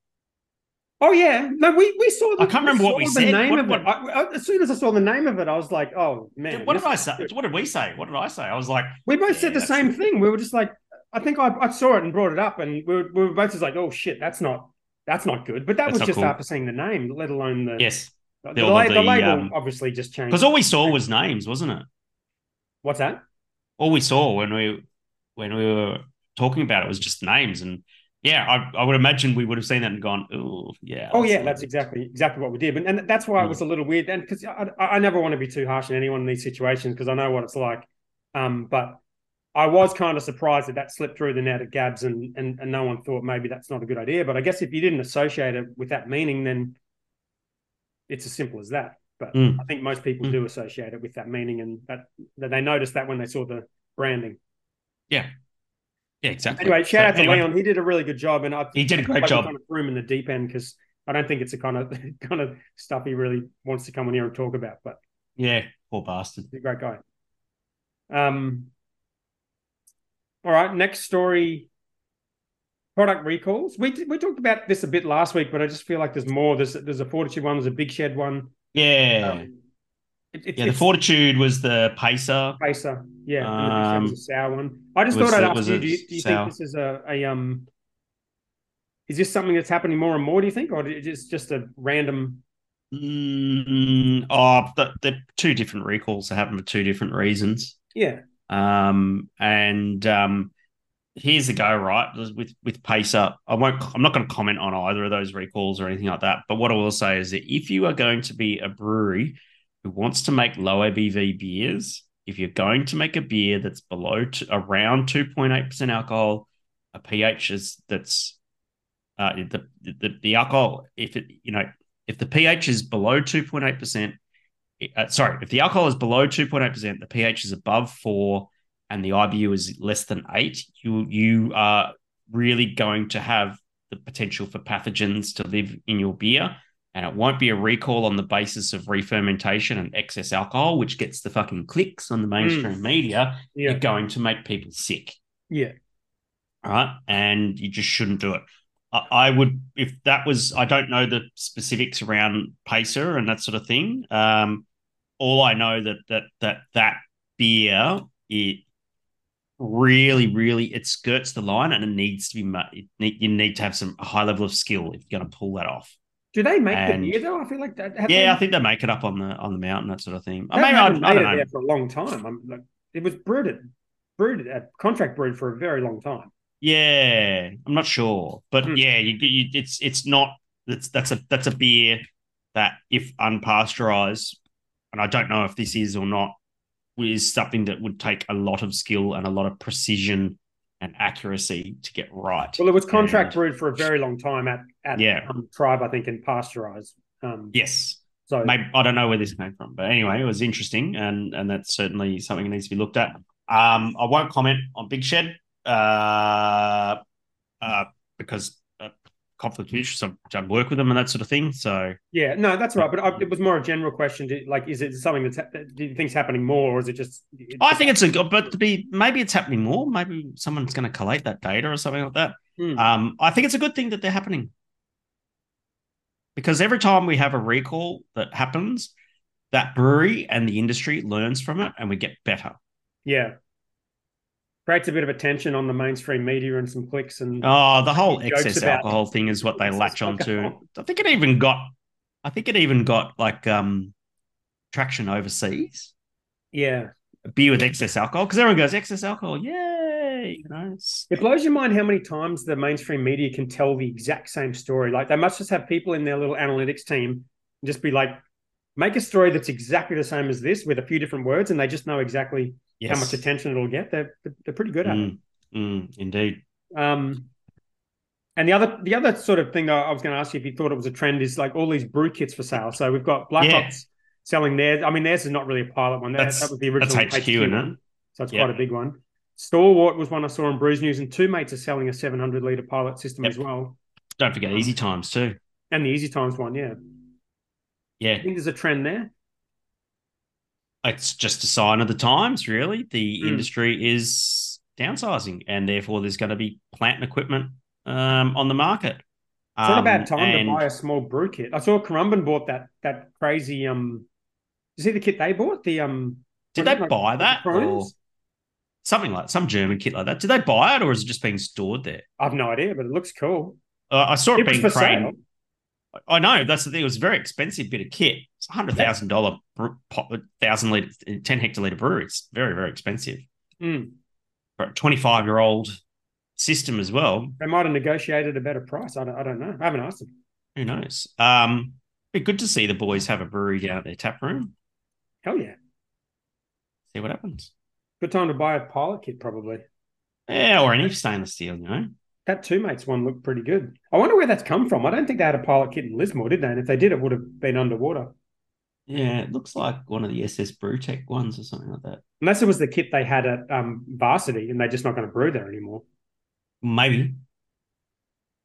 Oh yeah, no, we we saw. The, I can't remember what we the said. Name What- of what- it. I, as soon as I saw the name of it, I was like, "Oh man!" what did I say? good. What did we say? What did I say? I was like, We both Yeah, said the same it. thing. We were just like, I think I, I saw it and brought it up, and we were, we were both just like, "Oh shit, that's not that's not good." But that That's was just cool. after seeing the name, let alone the yes, the, the- the, the, the label. um, obviously, just changed. because all we saw was names, wasn't it? What's that? All we saw when we when we were talking about it was just names, and yeah, I, I would imagine we would have seen that and gone, oh yeah, Oh yeah, that's exactly exactly what we did, and, and that's why it Mm. was a little weird. And because I, I never want to be too harsh on anyone in these situations because I know what it's like. Um, but I was kind of surprised that that slipped through the net at Gabs, and, and and no one thought maybe that's not a good idea. But I guess if you didn't associate it with that meaning, then it's as simple as that. But Mm. I think most people Mm. do associate it with that meaning, and that that they noticed that when they saw the branding. Yeah, exactly. Anyway, shout So out to anyway, Leon. He did a really good job, and I He did a great job. Kind of threw him in the deep end because I don't think it's the kind of kind of stuff he really wants to come on here and talk about. But Yeah, poor bastard. he's a great guy. Um. All right, next story. Product recalls. We we talked about this a bit last week, but I just feel like there's more. There's there's a Fortitude one. There's a Big Shed one. Yeah, Um, it, it, yeah. The Fortitude was the Pacer. Pacer, yeah, and the Big Shed Um, was a sour one. I just was thought I'd ask you. Do you, do you think this is a, a um? Is this something that's happening more and more? Do you think, or is it just a random? Mm, oh, the, the two different recalls that happened for two different reasons. Yeah, Um, and um, here's the go, right? With with Pacer, I won't. I'm not going to comment on either of those recalls or anything like that. But what I will say is that if you are going to be a brewery who wants to make low ABV beers, if you're going to make a beer that's below around 2.8 percent alcohol, a pH is that's uh, the, the the alcohol if it you know if the pH is below 2.8 percent. Uh, sorry, if the alcohol is below 2.8%, the pH is above four, and the IBU is less than eight, you you are really going to have the potential for pathogens to live in your beer. And it won't be a recall on the basis of re-fermentation and excess alcohol, which gets the fucking clicks on the mainstream media. yeah, You're going to make people sick. yeah. All right. And you just shouldn't do it. I, I would, if that was, I don't know the specifics around Pacer and that sort of thing. Um, all I know that that that that beer it really really it skirts the line and it needs to be it need, you need to have some high level of skill if you're going to pull that off. Do they make And- the beer though? I feel like that. yeah, they, I think they make it up on the on the mountain that sort of thing. they I mean, I, I made don't it know. there for a long time. I'm like, it was brewed at brewed at contract brewed for a very long time. Yeah, I'm not sure, but Hmm. yeah, you, you, it's it's not that's that's a that's a beer that if unpasteurized, and I don't know if this is or not, is something that would take a lot of skill and a lot of precision and accuracy to get right. Well, it was contract And- brewed for a very long time at at Yeah. um, Tribe, I think, and pasteurized. Um, Yes, So maybe I don't know where this came from, but anyway, it was interesting, and and that's certainly something that needs to be looked at. Um, I won't comment on Big Shed, uh, uh, because conflict of interest. I've done work with them and that sort of thing. So yeah, no, that's right. But I, it was more a general question. To, like, is it something that's ha- do you think's happening more, or is it just? I think it's a good, but to be maybe it's happening more. Maybe someone's going to collate that data or something like that. Hmm. Um, I think it's a good thing that they're happening because every time we have a recall that happens, that brewery and the industry learns from it, and we get better. yeah. Creates a bit of attention on the mainstream media and some clicks and Oh, the whole excess alcohol thing is what they latch onto. I think it even got, I think it even got like um traction overseas. yeah. A beer with excess alcohol because everyone goes excess alcohol, yay! You know, It blows your mind how many times the mainstream media can tell the exact same story. Like they must just have people in their little analytics team and just be like, make a story that's exactly the same as this with a few different words, and they just know exactly yes. how much attention it'll get. They're they're pretty good at it. Mm, mm, indeed. Um, and the other the other sort of thing I was going to ask you if you thought it was a trend is like all these brew kits for sale. So we've got Black Yeah. Hops selling theirs. I mean, theirs is not really a pilot one. That, That's- that was the original HQ, isn't one. So it's Yeah. quite a big one. Stalwart was one I saw on Brews News, and Two Mates are selling a 700 liter pilot system Yep. as well, Don't forget Easy Times too. and the Easy Times one. Yeah, Yeah, I think there's a trend there. It's just a sign of the times, really. The Mm. industry is downsizing, and therefore there's going to be plant and equipment um, on the market. It's not a bad Um, time and- to buy a small brew kit. I saw Currumbin bought that that crazy um. You see the kit they bought? The um. Did they it buy that or something like some German kit like that? Did they buy it or is it just being stored there? I've no idea, but it looks cool. Uh, I saw it, It being sale. I know that's the thing. It was a very expensive bit of kit. It's hundred thousand dollar thousand liter, ten hectoliter brewery. It's very very expensive Mm. for a twenty five year old system as well. They might have negotiated a better price. I don't, I don't know. I haven't asked them. Who knows? Um, be good to see the boys have a brewery down at their tap room. Hell yeah. See what happens. Good time to buy a pilot kit, probably. Yeah, or any stainless steel. You know. That Two Mates one looked pretty good. I wonder where that's come from. I don't think they had a pilot kit in Lismore, did they? And if they did, it would have been underwater. Yeah, it looks like one of the SS Brewtech ones or something like that. Unless it was the kit they had at um, Varsity and they're just not going to brew there anymore. Maybe.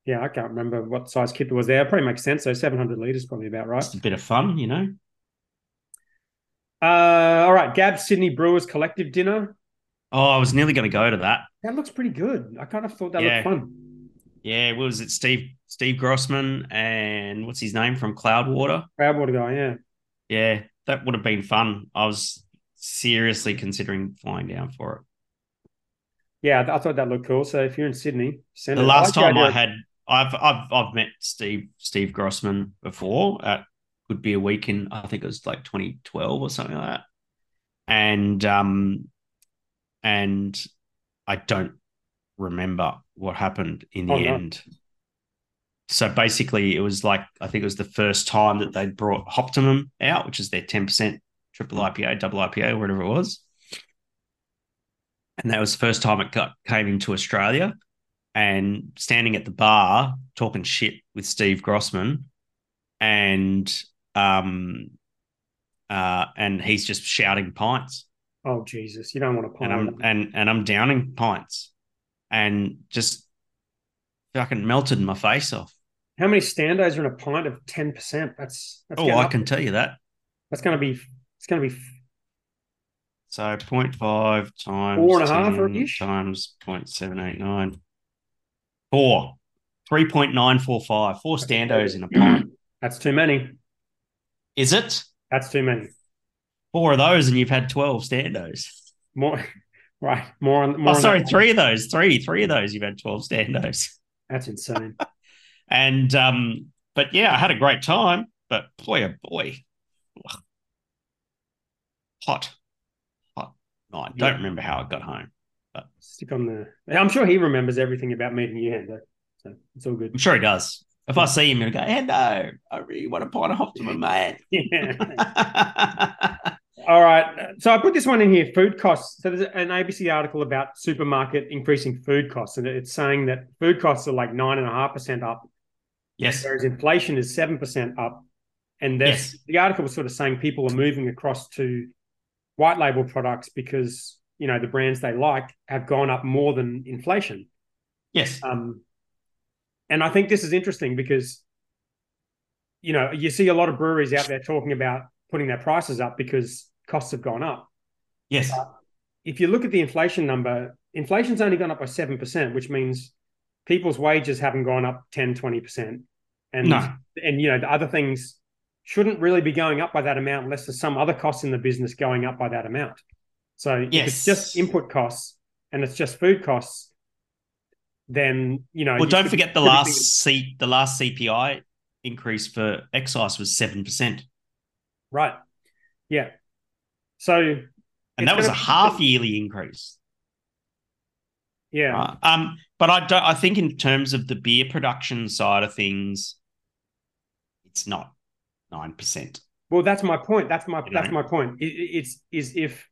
Yeah, I can't remember what size kit it was there. Probably makes sense. So 700 litres probably about right. Just a bit of fun, you know. Uh, all right, Gab Sydney Brewers Collective Dinner. Oh, I was nearly going to go to that. That looks pretty good. I kind of thought that Yeah. looked fun. Yeah, what was it Steve Steve Grossman and what's his name from Cloudwater? Crowdwater guy, yeah. Yeah, that would have been fun. I was seriously considering flying down for it. Yeah, I thought that looked cool. So if you're in Sydney, send The it. last like time I had I've I've I've met Steve Steve Grossman before at would be a week in I think it was like 2012 or something like that. And um and I don't remember what happened in the Oh, no. So basically it was like I think it was the first time that they brought Optimum out, which is their 10% triple IPA, double IPA, whatever it was. And that was the first time it got came into Australia. And standing at the bar talking shit with Steve Grossman and um uh and he's just shouting pints. Oh Jesus, you don't want to and I'm and and I'm downing pints. And just fucking melted my face off. How many standos are in a pint of ten percent? That's that's Oh, I up- can tell you that. That's going to be it's going to be So 0.5 times Four and a half ish? times 0.789. Four. 3.945. Four standos in a pint. that's too many. Is it? That's too many. Four of those and you've had 12 standos. More right. More on more. Oh, on sorry, three of those. Three. Three of those you've had 12 standos. That's insane. And um, but yeah, I had a great time. But boy, oh boy, hot, hot night. Yeah. Don't remember how I got home. But stick on the. I'm sure he remembers everything about meeting you, Hendo. So it's all good. I'm sure he does. If I see him, he'll go, "Hey, no, I really want a pint of Optimum, mate." Yeah. All right. So I put this one in here food costs. So there's an ABC article about supermarket increasing food costs, and it's saying that food costs are like nine and a half percent up, yes, whereas inflation is seven percent up. And this, Yes. the article was sort of saying people are moving across to white label products because you know the brands they like have gone up more than inflation. yes, Um, and I think this is interesting because, you know, you see a lot of breweries out there talking about putting their prices up because costs have gone up. yes, If you look at the inflation number, inflation's only gone up by 7%, which means people's wages haven't gone up 10, 20%. And, No. and you know, the other things shouldn't really be going up by that amount unless there's some other costs in the business going up by that amount. So if it's just input costs and it's just food costs, then, you know. Well, you don't should- forget the last C, the last CPI increase for excise was seven percent, Right. Yeah. So and that was a half yearly increase. yeah, Right. Um, but I don't. I think in terms of the beer production side of things, it's not nine percent. well, that's my point. That's my You that's know? my point. It, it- it's is if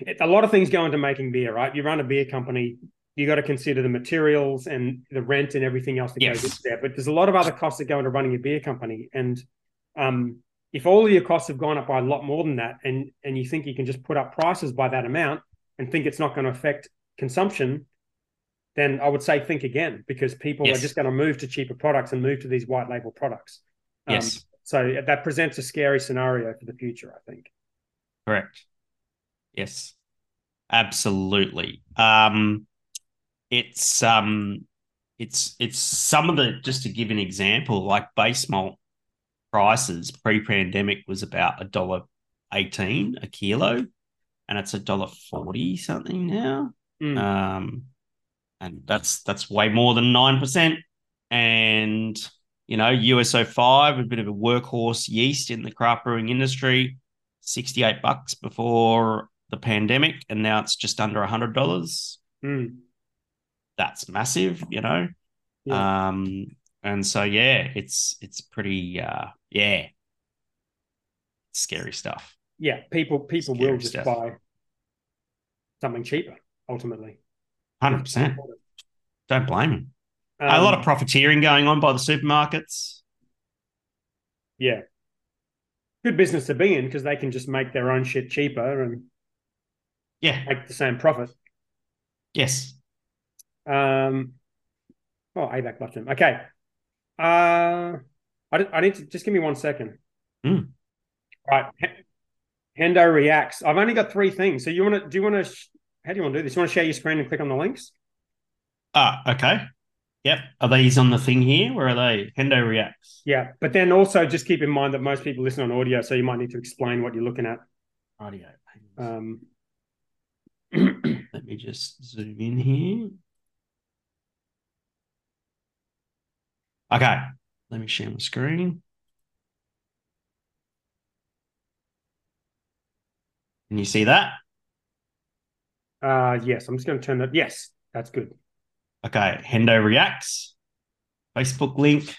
it, a lot of things go into making beer, right? You run a beer company, you got to consider the materials and the rent and everything else that Yes. goes into there. But there's a lot of other costs that go into running a beer company, and um, if all of your costs have gone up by a lot more than that, and and you think you can just put up prices by that amount and think it's not going to affect consumption, then I would say think again because people Yes. are just going to move to cheaper products and move to these white label products. Um, Yes, So that presents a scary scenario for the future, I think. correct. Yes, absolutely. Um, it's um it's it's some of the just to give an example, like base malt prices pre-pandemic was about a dollar eighteen a kilo, and it's a dollar forty something now. Mm. Um, and that's that's way more than nine percent. And you know, US-05, a bit of a workhorse yeast in the craft brewing industry, sixty eight bucks before the pandemic, and now it's just under a hundred dollars. Mm. That's massive, you know. Yeah. Um, and so yeah, it's it's pretty uh yeah, scary stuff. Yeah, people people Scary will just stuff. buy something cheaper ultimately. Hundred percent. Don't blame him. Um, a lot of profiteering going on by the supermarkets. yeah. Good business to be in because they can just make their own shit cheaper and Yeah. make the same profit. Yes. Um, oh, AVAC button. Okay. Uh, I, I need to just give me one second. Mm. Right. H- Hendo reacts. I've only got three things. So you want to? Do you want to? Sh- how do you want to do this? You want to share your screen and click on the links? Ah, okay. Yep. Are these on the thing here? Where are they? Hendo reacts. Yeah, but then also just keep in mind that most people listen on audio, so you might need to explain what you're looking at. Audio. Um, Let me just zoom in here. Okay. Let me share my screen. Can you see that? Uh, yes, I'm just going to turn that. Yes, that's good. Okay. Hendo reacts. Facebook link.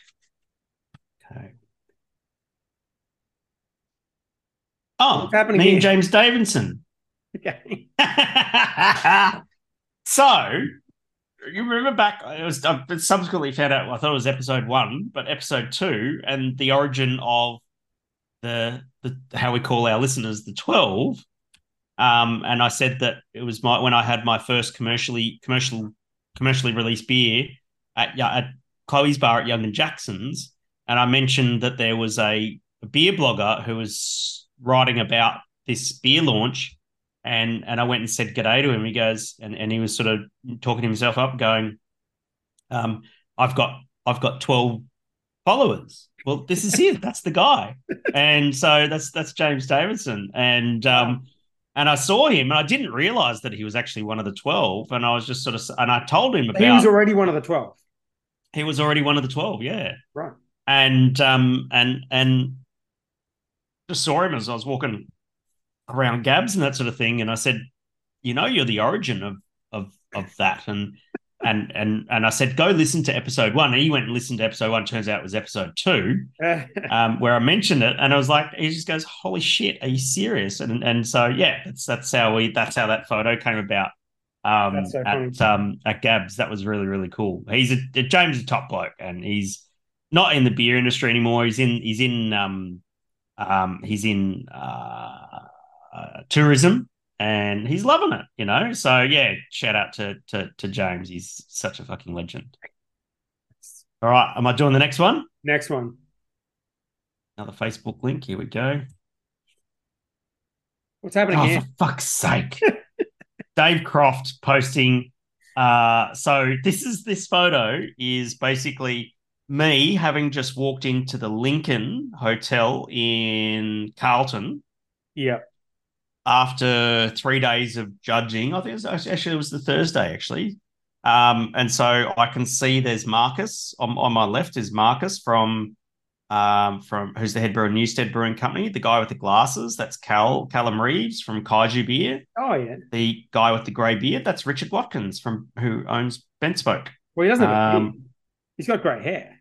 Okay. Oh, What's happening me here? and James Davidson. Okay. so you remember back it was I subsequently found out I thought it was episode one, but episode two and the origin of the the how we call our listeners the 12. Um, and I said that it was my when I had my first commercially commercial commercially released beer at at Chloe's bar at Young and Jackson's, and I mentioned that there was a, a beer blogger who was writing about this beer launch and and I went and said g'day to him. He goes, and, and he was sort of talking himself up, going, um, I've got I've got 12 followers. Well, this is it. That's the guy. And so that's that's James Davidson. And um and I saw him and I didn't realize that he was actually one of the 12. And I was just sort of and I told him about He was already one of the 12. he was already one of the 12, yeah. Right. And um and and just saw him as I was walking around Gabs and that sort of thing. And I said, you know, you're the origin of of of that. And and and and I said, go listen to episode one. And he went and listened to episode one. Turns out it was episode two, um, where I mentioned it. And I was like, he just goes, Holy shit, are you serious? And and so yeah, that's that's how we that's how that photo came about. Um so at um at Gabs. That was really, really cool. He's a James is a top bloke and he's not in the beer industry anymore. He's in he's in um um he's in uh, uh tourism and he's loving it, you know. So yeah, shout out to to to James. He's such a fucking legend. All right, am I doing the next one? Next one. Another Facebook link. Here we go. What's happening Oh, here? for fuck's sake. Dave Croft posting. Uh, so this is this photo is basically me having just walked into the Lincoln Hotel in Carlton Yeah. After three days of judging. I think it was actually it was the Thursday actually. Um, and so I can see there's Marcus on, on my left is Marcus from um, from who's the head brewer of Newstead Brewing Company, the guy with the glasses, that's Cal Callum Reeves from Kaiju Beer. Oh, yeah. The guy with the grey beard, that's Richard Watkins from who owns Bent Spoke. Well, he doesn't have a Um. He's got grey hair.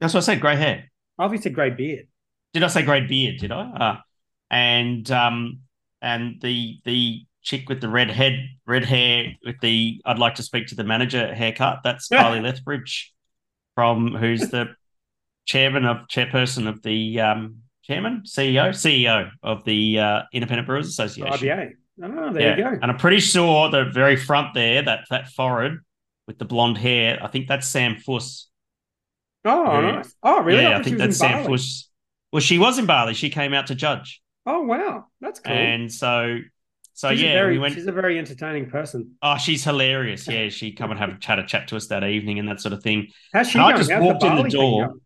That's what I said, grey hair. I obviously, said grey beard. Did I say grey beard? Did I? Uh, and um, and the the chick with the red head, red hair with the I'd like to speak to the manager haircut. That's Kylie Lethbridge from who's the chairman of chairperson of the um, chairman CEO CEO of the uh, Independent Brewers Association. IBA. Oh, there you go. And I'm pretty sure the very front there, that that forehead with the blonde hair, I think that's Sam Fuss. Oh, Who- nice. Oh, really? Yeah, I she think that's Sam. Fuss. Well, she was in Bali. She came out to judge. Oh, wow. That's cool. And so So she's yeah, very, we went. she's a very entertaining person. Oh, she's hilarious. Yeah, she come and have a chat, a chat to us that evening and that sort of thing. How's she And I just How's walked in the door. going?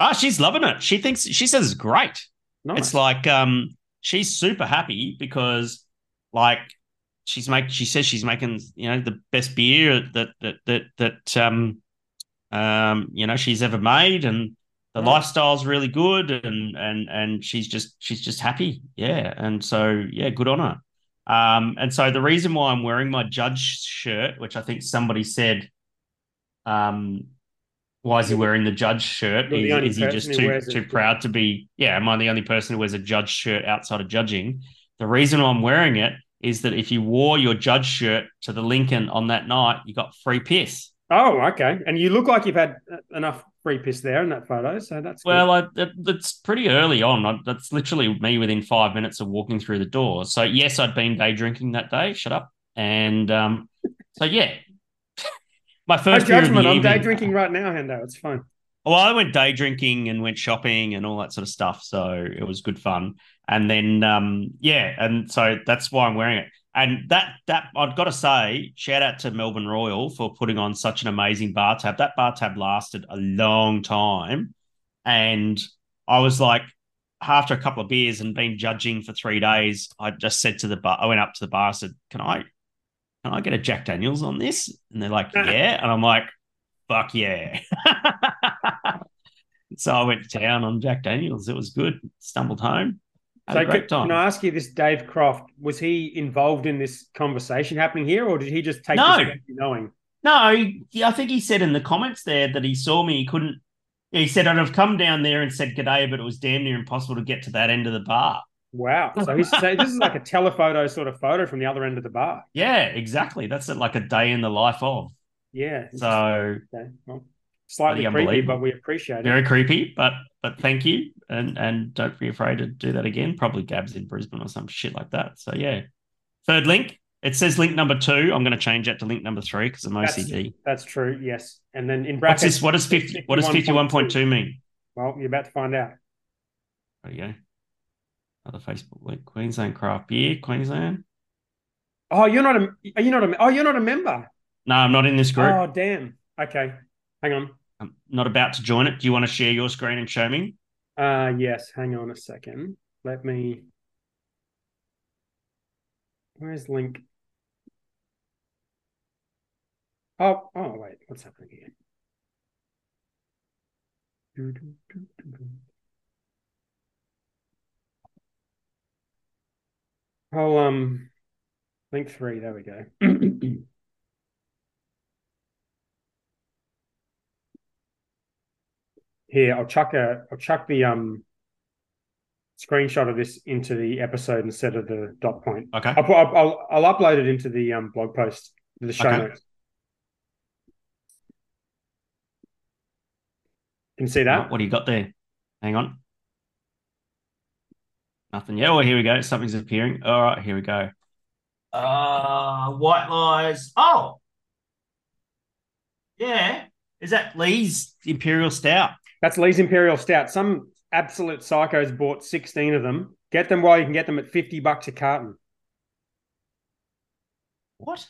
Ah, she's loving it. She thinks she says it's great. Nice. It's like um she's super happy because like she's make she says she's making you know the best beer that that that that um um you know she's ever made and the Right. lifestyle's really good and and and she's just she's just happy. Yeah. And so yeah good on her. Um and so the reason why I'm wearing my judge shirt which I think somebody said um why is he wearing the judge shirt? Is, is he just who too it, too proud to be yeah am I the only person who wears a judge shirt outside of judging? The reason why I'm wearing it is that if you wore your judge shirt to the Lincoln on that night, you got free piss. Oh, okay. And you look like you've had enough free piss there in that photo, so that's. Well, I, it, it's pretty early on. I, that's literally me within five minutes of walking through the door. So yes, I'd been day drinking that day. Shut up. And um, so yeah, my first the judgment. I'm day drinking right now, Hendo. It's fine. Well, I went day drinking and went shopping and all that sort of stuff. So it was good fun. And then, um, yeah, and so that's why I'm wearing it. And that that I've got to say, shout out to Melbourne Royal for putting on such an amazing bar tab. That bar tab lasted a long time, and I was like, after a couple of beers and been judging for three days, I just said to the bar, I went up to the bar, I said, "Can I, can I get a Jack Daniels on this?" And they're like, "Yeah," and I'm like, "Fuck yeah!" so I went to town on Jack Daniels. It was good. Stumbled home. So great can, I ask you this, Dave Croft? Was he involved in this conversation happening here, or did he just take No. this without you knowing? No, I think he said in the comments there that he saw me. He couldn't. He said I'd have come down there and said g'day, but it was damn near impossible to get to that end of the bar. Wow. So he's so this is like a telephoto sort of photo from the other end of the bar. Yeah, exactly. That's like a day in the life of. Yeah. So Okay. Well, slightly creepy, unbelievable. but we appreciate it. very creepy, but but thank you, and and don't be afraid to do that again. Probably Gab's in Brisbane or some shit like that. So yeah. Third link. It says link number two. I'm going to change that to link number three because I'm That's- OCD. That's true. Yes. And then in What's brackets. this? What does fifty? What does fifty-one point two mean? Well, you're about to find out. There you go. Another Facebook link. Queensland craft beer. Queensland. Oh, you're not a. Are you not a? Oh, you're not a member. No, I'm not in this group. Oh, damn. Okay. Hang on. I'm not about to join it. Do you want to share your screen and show me? Uh yes. Hang on a second. Let me. Where's link? Oh, oh, wait. What's happening here? Do. Oh, um, link three. There we go. Here, I'll chuck a, I'll chuck the um screenshot of this into the episode instead of the dot point. Okay. I'll, I'll, I'll, I'll upload it into the um, blog post, the show Okay. notes. Can you see that? What do you got there? Hang on. Nothing. Yeah. Well, here we go. Something's appearing. All right. Here we go. Uh, white lies. Oh, yeah. Is that Lee's Imperial Stout? That's Lee's Imperial Stout. Some absolute psychos bought 16 of them. Get them while you can get them at 50 bucks a carton. What?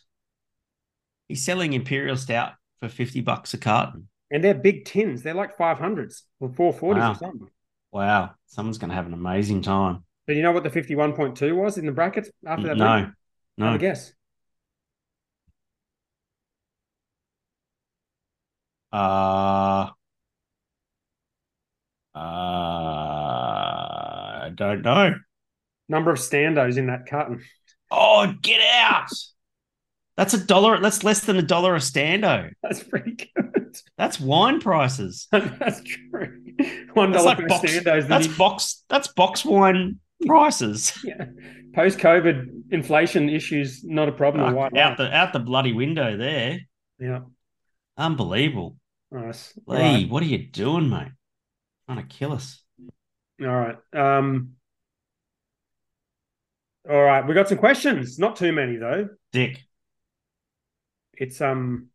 He's selling Imperial Stout for fifty bucks a carton. And they're big tins. They're like 500s or 440s Wow. or something. Wow. Someone's going to have an amazing time. But you know what the 51.2 was in the brackets after that? No. No. a guess. Uh, uh, I don't know. Number of standos in that carton. Oh, get out! That's a dollar. That's less than a dollar a stando. That's pretty good. That's wine prices. That's true. One That's like box. standos. That's box. That's box wine prices. yeah. Post COVID inflation issues, not a problem. Fuck, out the out the bloody window there. Yeah. Unbelievable. Nice. Lee, right. what are you doing, mate? Trying to kill us. All right. Um, all right. We got some questions. Not too many though. Dick. It's um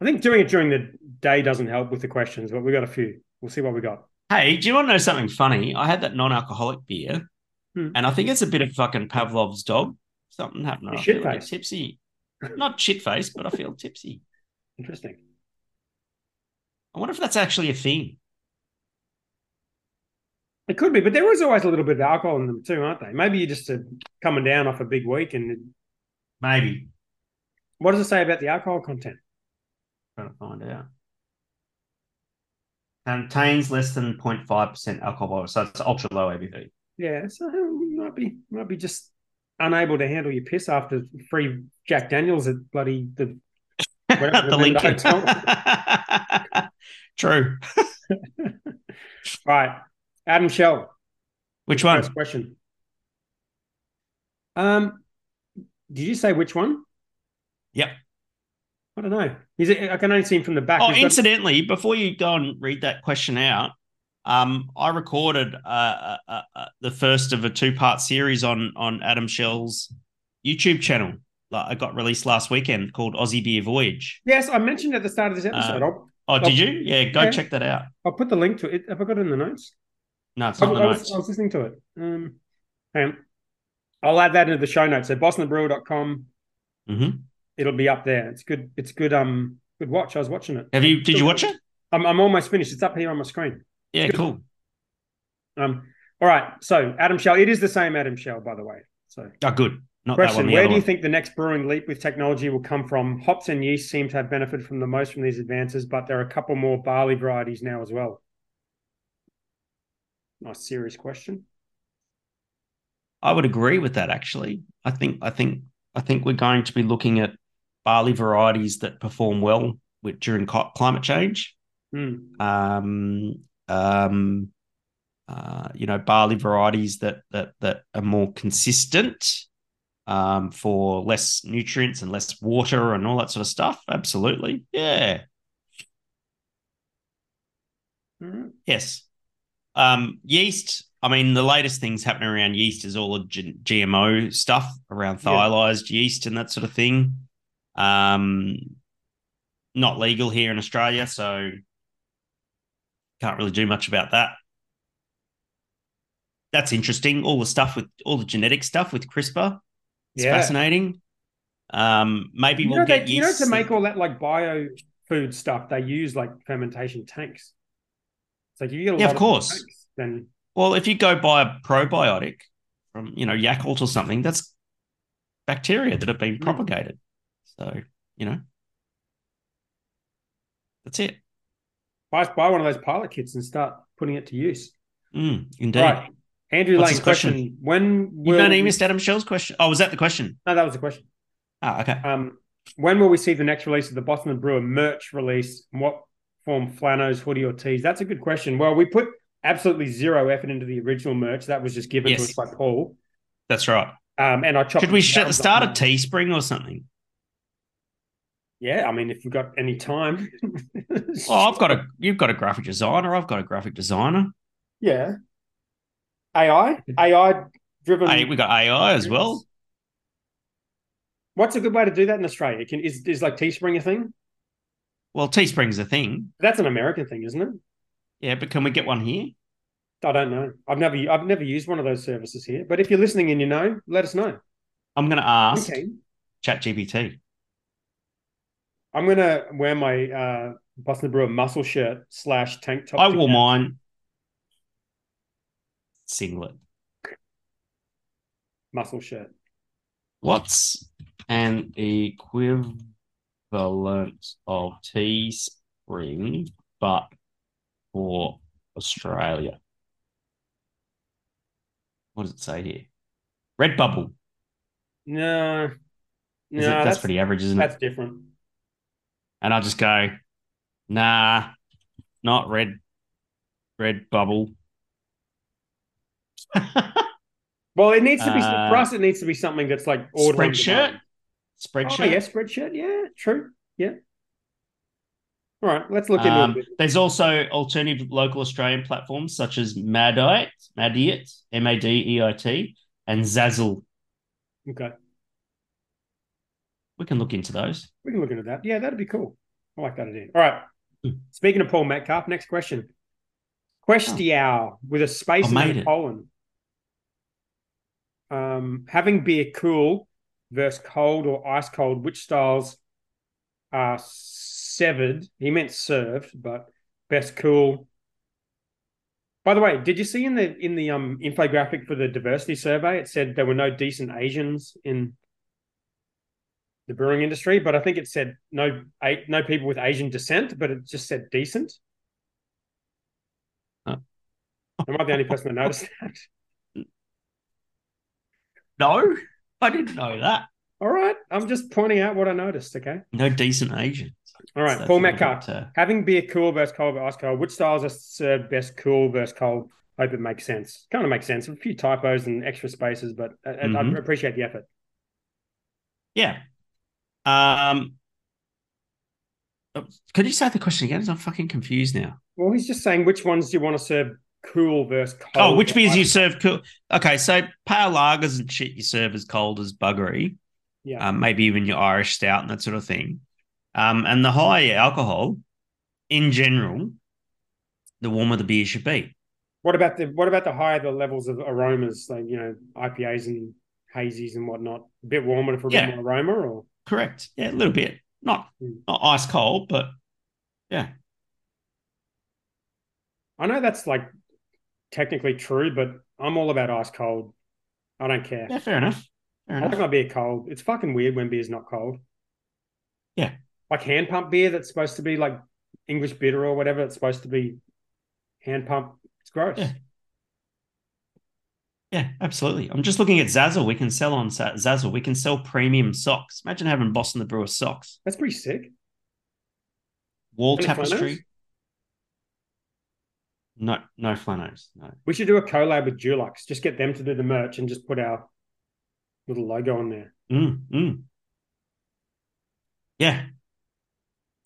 I think doing it during the day doesn't help with the questions, but we got a few. We'll see what we got. Hey, do you want to know something funny? I had that non-alcoholic beer, Hmm. And I think it's a bit of fucking Pavlov's dog. Something happened. I feel like tipsy. Not shit face, but I feel tipsy. Interesting. I wonder if that's actually a thing. It could be, but there is always a little bit of alcohol in them too, aren't they? Maybe you're just uh, coming down off a big week. And Maybe. what does it say about the alcohol content? Trying to find out. Contains less than 0.5% alcohol, so it's ultra low ABV. Yeah, so you might be might be just unable to handle your piss after free Jack Daniels at bloody the the the Lincoln. hotel. True. right. Adam Shell. Which one? First question. Um, did you say which one? Yep. I don't know. Is it? I can only see him from the back. Oh, got- incidentally, before you go and read that question out, um, I recorded uh, uh, uh, uh, the first of a two-part series on on Adam Shell's YouTube channel. Like, I got released last weekend called Aussie Beer Voyage. yes, I mentioned at the start of this episode. Uh, I'll, Oh, did you? Yeah, go Yeah. check that out. I'll put the link to it. Have I got it in the notes? No, it's I, not I was. I was listening to it. Um, hang on. I'll add that into the show notes. So bostonbrewer.com. hmm It'll be up there. It's good. It's good. Um, good watch. I was watching it. Have you? Did you watch it? I'm, I'm almost finished. It's up here on my screen. Yeah, cool. Um, all right. So Adam Shell. It is the same Adam Shell, by the way. So Oh, good. Not that question: one. Where do you one. think the next brewing leap with technology will come from? Hops and yeast seem to have benefited from the most from these advances, but there are a couple more barley varieties now as well. Nice serious question. I would agree with that. Actually, I think I think I think we're going to be looking at barley varieties that perform well with during climate change. Hmm. Um, um, uh, you know, barley varieties that that that are more consistent um, for less nutrients and less water and all that sort of stuff. Absolutely, yeah, right. yes. Um, yeast. I mean, the latest things happening around yeast is all the G- GMO stuff around Yeah. yeast and that sort of thing. Um, not legal here in Australia, so can't really do much about that. That's interesting. All the stuff with all the genetic stuff with CRISPR. It's Yeah. fascinating. Um, maybe You we'll know, get they, you know, to make all that like bio food stuff, they use like fermentation tanks. So if you get a Yeah, lot of course. tanks, then well, if you go buy a probiotic from you know Yakult or something, that's bacteria that have been Mm. propagated. So you know, that's it. buy buy one of those pilot kits and start putting it to use. Mm, indeed. Right. Andrew What's Lane question? question. When You will don't even we- missed Adam Shell's question. Oh, was that the question? No, that was the question. Ah, okay. Um, when will we see the next release of the Boss and the Brewer merch release? And what form, flannels, hoodie, or tees? That's a good question. Well, we put absolutely zero effort into the original merch. That was just given Yes. to us by Paul. That's right. Um, and I chopped Should we sh- start a Teespring or something? Yeah, I mean, if you've got any time. Oh, I've got a. You've got a graphic designer. I've got a graphic designer. yeah. AI, AI driven. Hey, we got AI as well. What's a good way to do that in Australia? Can is is like Teespring a thing? Well, Teespring's a thing. That's an American thing, isn't it? Yeah, but can we get one here? I don't know. I've never I've never used one of those services here. But if you're listening and you know, let us know. I'm going to ask Okay. ChatGPT. I'm gonna wear my uh Boston Brewer muscle shirt slash tank top. I wore mine. Singlet. muscle shirt. What's an equivalent of Teespring, but for Australia? What does it say here? Redbubble. No, no, it, that's that's, pretty average, isn't it? that's different. And I'll just go, nah, not red, red bubble. Well, it needs to be Uh, for us. It needs to be something that's like order on Spreadshirt. Spreadshirt. Oh, yeah, spreadshirt. Yeah, true. Yeah. All right, let's look into Um, it. there's also alternative local Australian platforms such as Madeit, Madeit, M A D E I T, and Zazzle. Okay, We can look into those. we can look into that. Yeah, that'd be cool. I like that idea. All right. Hmm. Speaking of Paul Metcalf, next question. Questionow with a space in made the it. colon. Um, having beer cool versus cold or ice cold, which styles are severed? He meant served, but best cool. By the way, did you see in the in the um infographic for the diversity survey? It said there were no decent Asians in the brewing industry, but I think it said no no people with Asian descent, but it just said decent. Huh. Am I the only person that noticed that? No, I didn't know that. All right, I'm just pointing out what I noticed. Okay. No decent Asians. All right, So Paul that's a little Metcalf. bit, uh, Having beer cool versus cold versus ice cold. Which styles are served best cool versus cold? Hope it makes sense. Kind of makes sense. A few typos and extra spaces, but I, I- Mhm. I appreciate the effort. Yeah. Um. Could you say the question again? I'm fucking confused now. Well, he's just saying which ones do you want to serve cool versus cold? Oh, which beers you serve cool? Okay, so pale lagers and shit you serve as cold as buggery. Yeah. Um, maybe even your Irish stout and that sort of thing. Um, and the higher alcohol, in general, the warmer the beer should be. What about the what about the higher the levels of aromas, like you know IPAs and hazies and whatnot? A bit warmer for a Yeah. bit more aroma, or Correct. Yeah, a little bit. Not Mm. not ice cold, but yeah. I know that's like technically true, but I'm all about ice cold. I don't care. Yeah, fair enough. Fair I like my beer cold. It's fucking weird when beer's not cold. Yeah. Like hand pump beer that's supposed to be like English bitter or whatever. It's supposed to be hand pump. It's gross. Yeah. Yeah, absolutely. I'm just looking at Zazzle. We can sell on Zazzle. We can sell premium socks. Imagine having Boss and the Brewer socks. That's pretty sick. Wall tapestry. No, no flannels. No. We should do a collab with Dulux. Just get them to do the merch and just put our little logo on there. Mm, mm. Yeah.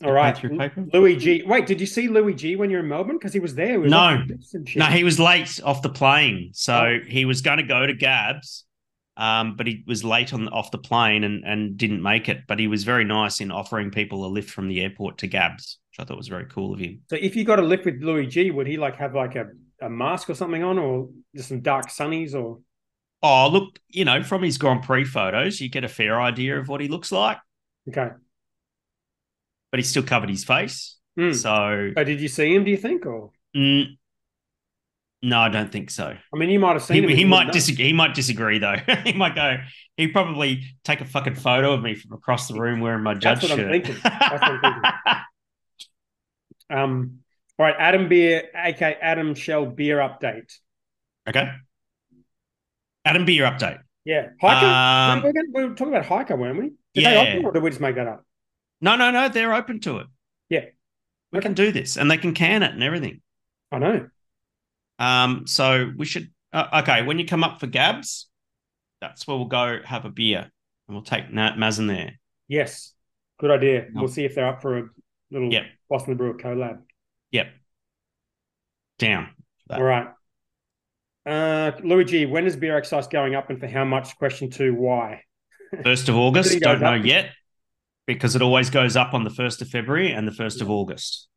All right. Through paper? Louis G. Wait, did you see Louis G when you're in Melbourne? Because he was there. He was No. offering gifts and shit. No, he was late off the plane, so Oh. he was going to go to Gabs, um, but he was late on off the plane and and didn't make it. But he was very nice in offering people a lift from the airport to Gabs, which I thought was very cool of him. So if you got a lift with Louis G, would he like have like a, a mask or something on, or just some dark sunnies, or Oh, look, you know, from his Grand Prix photos, you get a fair idea of what he looks like, okay? but he still covered his face. Hmm. So, Oh, did you see him? Do you think, or mm, no, I don't think so. I mean, you might have seen He, him. he might disagree. He might disagree though. he might go. He probably take a fucking photo of me from across the room wearing my judge That's what I'm shirt. thinking. That's what I'm thinking. Um, all right, Adam Beer, aka Adam Shell Beer update. okay. Adam beer update. Yeah, Hiker. Um, we, were we were talking about Hiker, weren't we? Did Yeah. they open, or did we just make that up? No, no, no. They're open to it. Yeah. we Okay. can do this, and they can can it and everything. I know. Um, so we should. Uh, okay, when you come up for Gabs, that's where we'll go have a beer, and we'll take Nat Mazen there. Yes, good idea. We'll see if they're up for a little Yep. Boston Brewer collab. Yep. Down. All right. Uh, Louis G, when is beer excise going up, and for how much? Question two, why? First of August. Don't know up. yet, because it always goes up on the first of February and the first of August.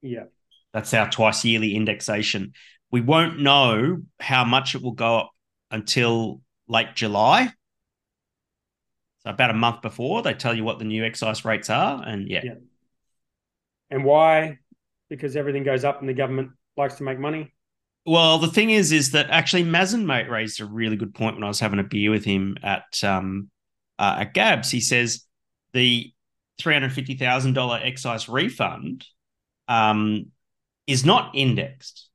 Yeah, That's our twice yearly indexation. We won't know how much it will go up until late July. So about a month before they tell you what the new excise rates are, and yeah, Yeah. and why? Because everything goes up, and the government likes to make money. Well, the thing is, is that actually Mazen mate raised a really good point when I was having a beer with him at um uh, at Gabs. He says the three hundred fifty thousand dollar excise refund um is not indexed,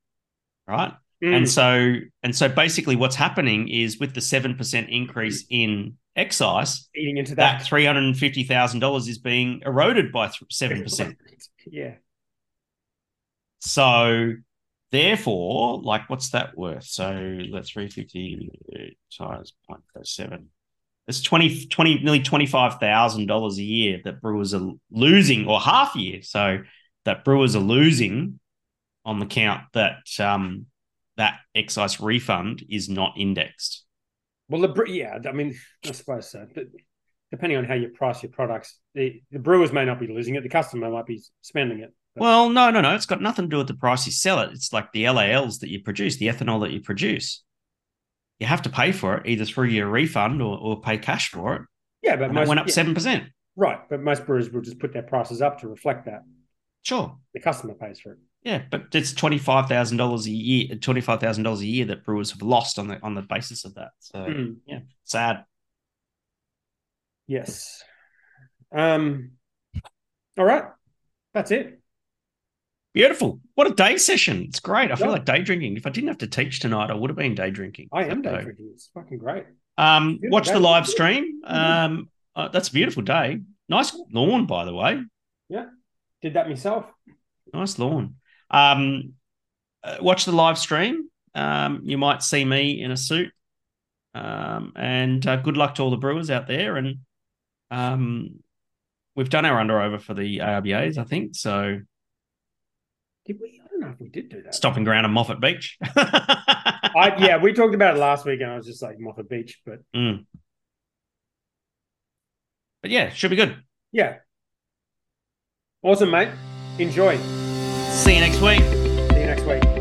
right? Mm, And so and so basically, what's happening is with the seven percent increase in excise, eating into that that. three hundred and fifty thousand dollars is being eroded by seven percent. yeah, So therefore, like, what's that worth? So that's 350 times 0.07. It's 20, 20 nearly $25,000 a year that brewers are losing or half a year. So that brewers are losing on the count that um, that excise refund is not indexed. well, the yeah, I mean, I suppose so. But depending on how you price your products, the, the brewers may not be losing it; the customer might be spending it. But- Well, no, no, no. It's got nothing to do with the price you sell it. It's like the LALs that you produce, the ethanol that you produce. you have to pay for it either through your refund or, or pay cash for it. Yeah, but And most it went up yeah, seven percent. right. But most brewers will just put their prices up to reflect that. Sure. The customer pays for it. Yeah, but it's twenty five thousand dollars a year, twenty five thousand dollars a year that brewers have lost on the on the basis of that. So Mm. yeah, sad. Yes. Um. All right. That's it. Beautiful. What a day session. It's great. I feel Yeah. like day drinking. If I didn't have to teach tonight, I would have been day drinking. I am So, day drinking. It's fucking great. Um, watch day. the live stream. Um, uh, that's a beautiful day. Nice lawn, by the way. Yeah, did that myself. Nice lawn. Um, uh, watch the live stream. Um, you might see me in a suit. Um, and uh, good luck to all the brewers out there. And um, we've done our under over for the AIBAs, I think. So Did we? I don't know if we did do that. stopping ground at Moffat Beach. I, yeah, we talked about it last week, and I was just like Moffat Beach, but Mm. But yeah, should be good. yeah. Awesome, mate. Enjoy. See you next week. See you next week.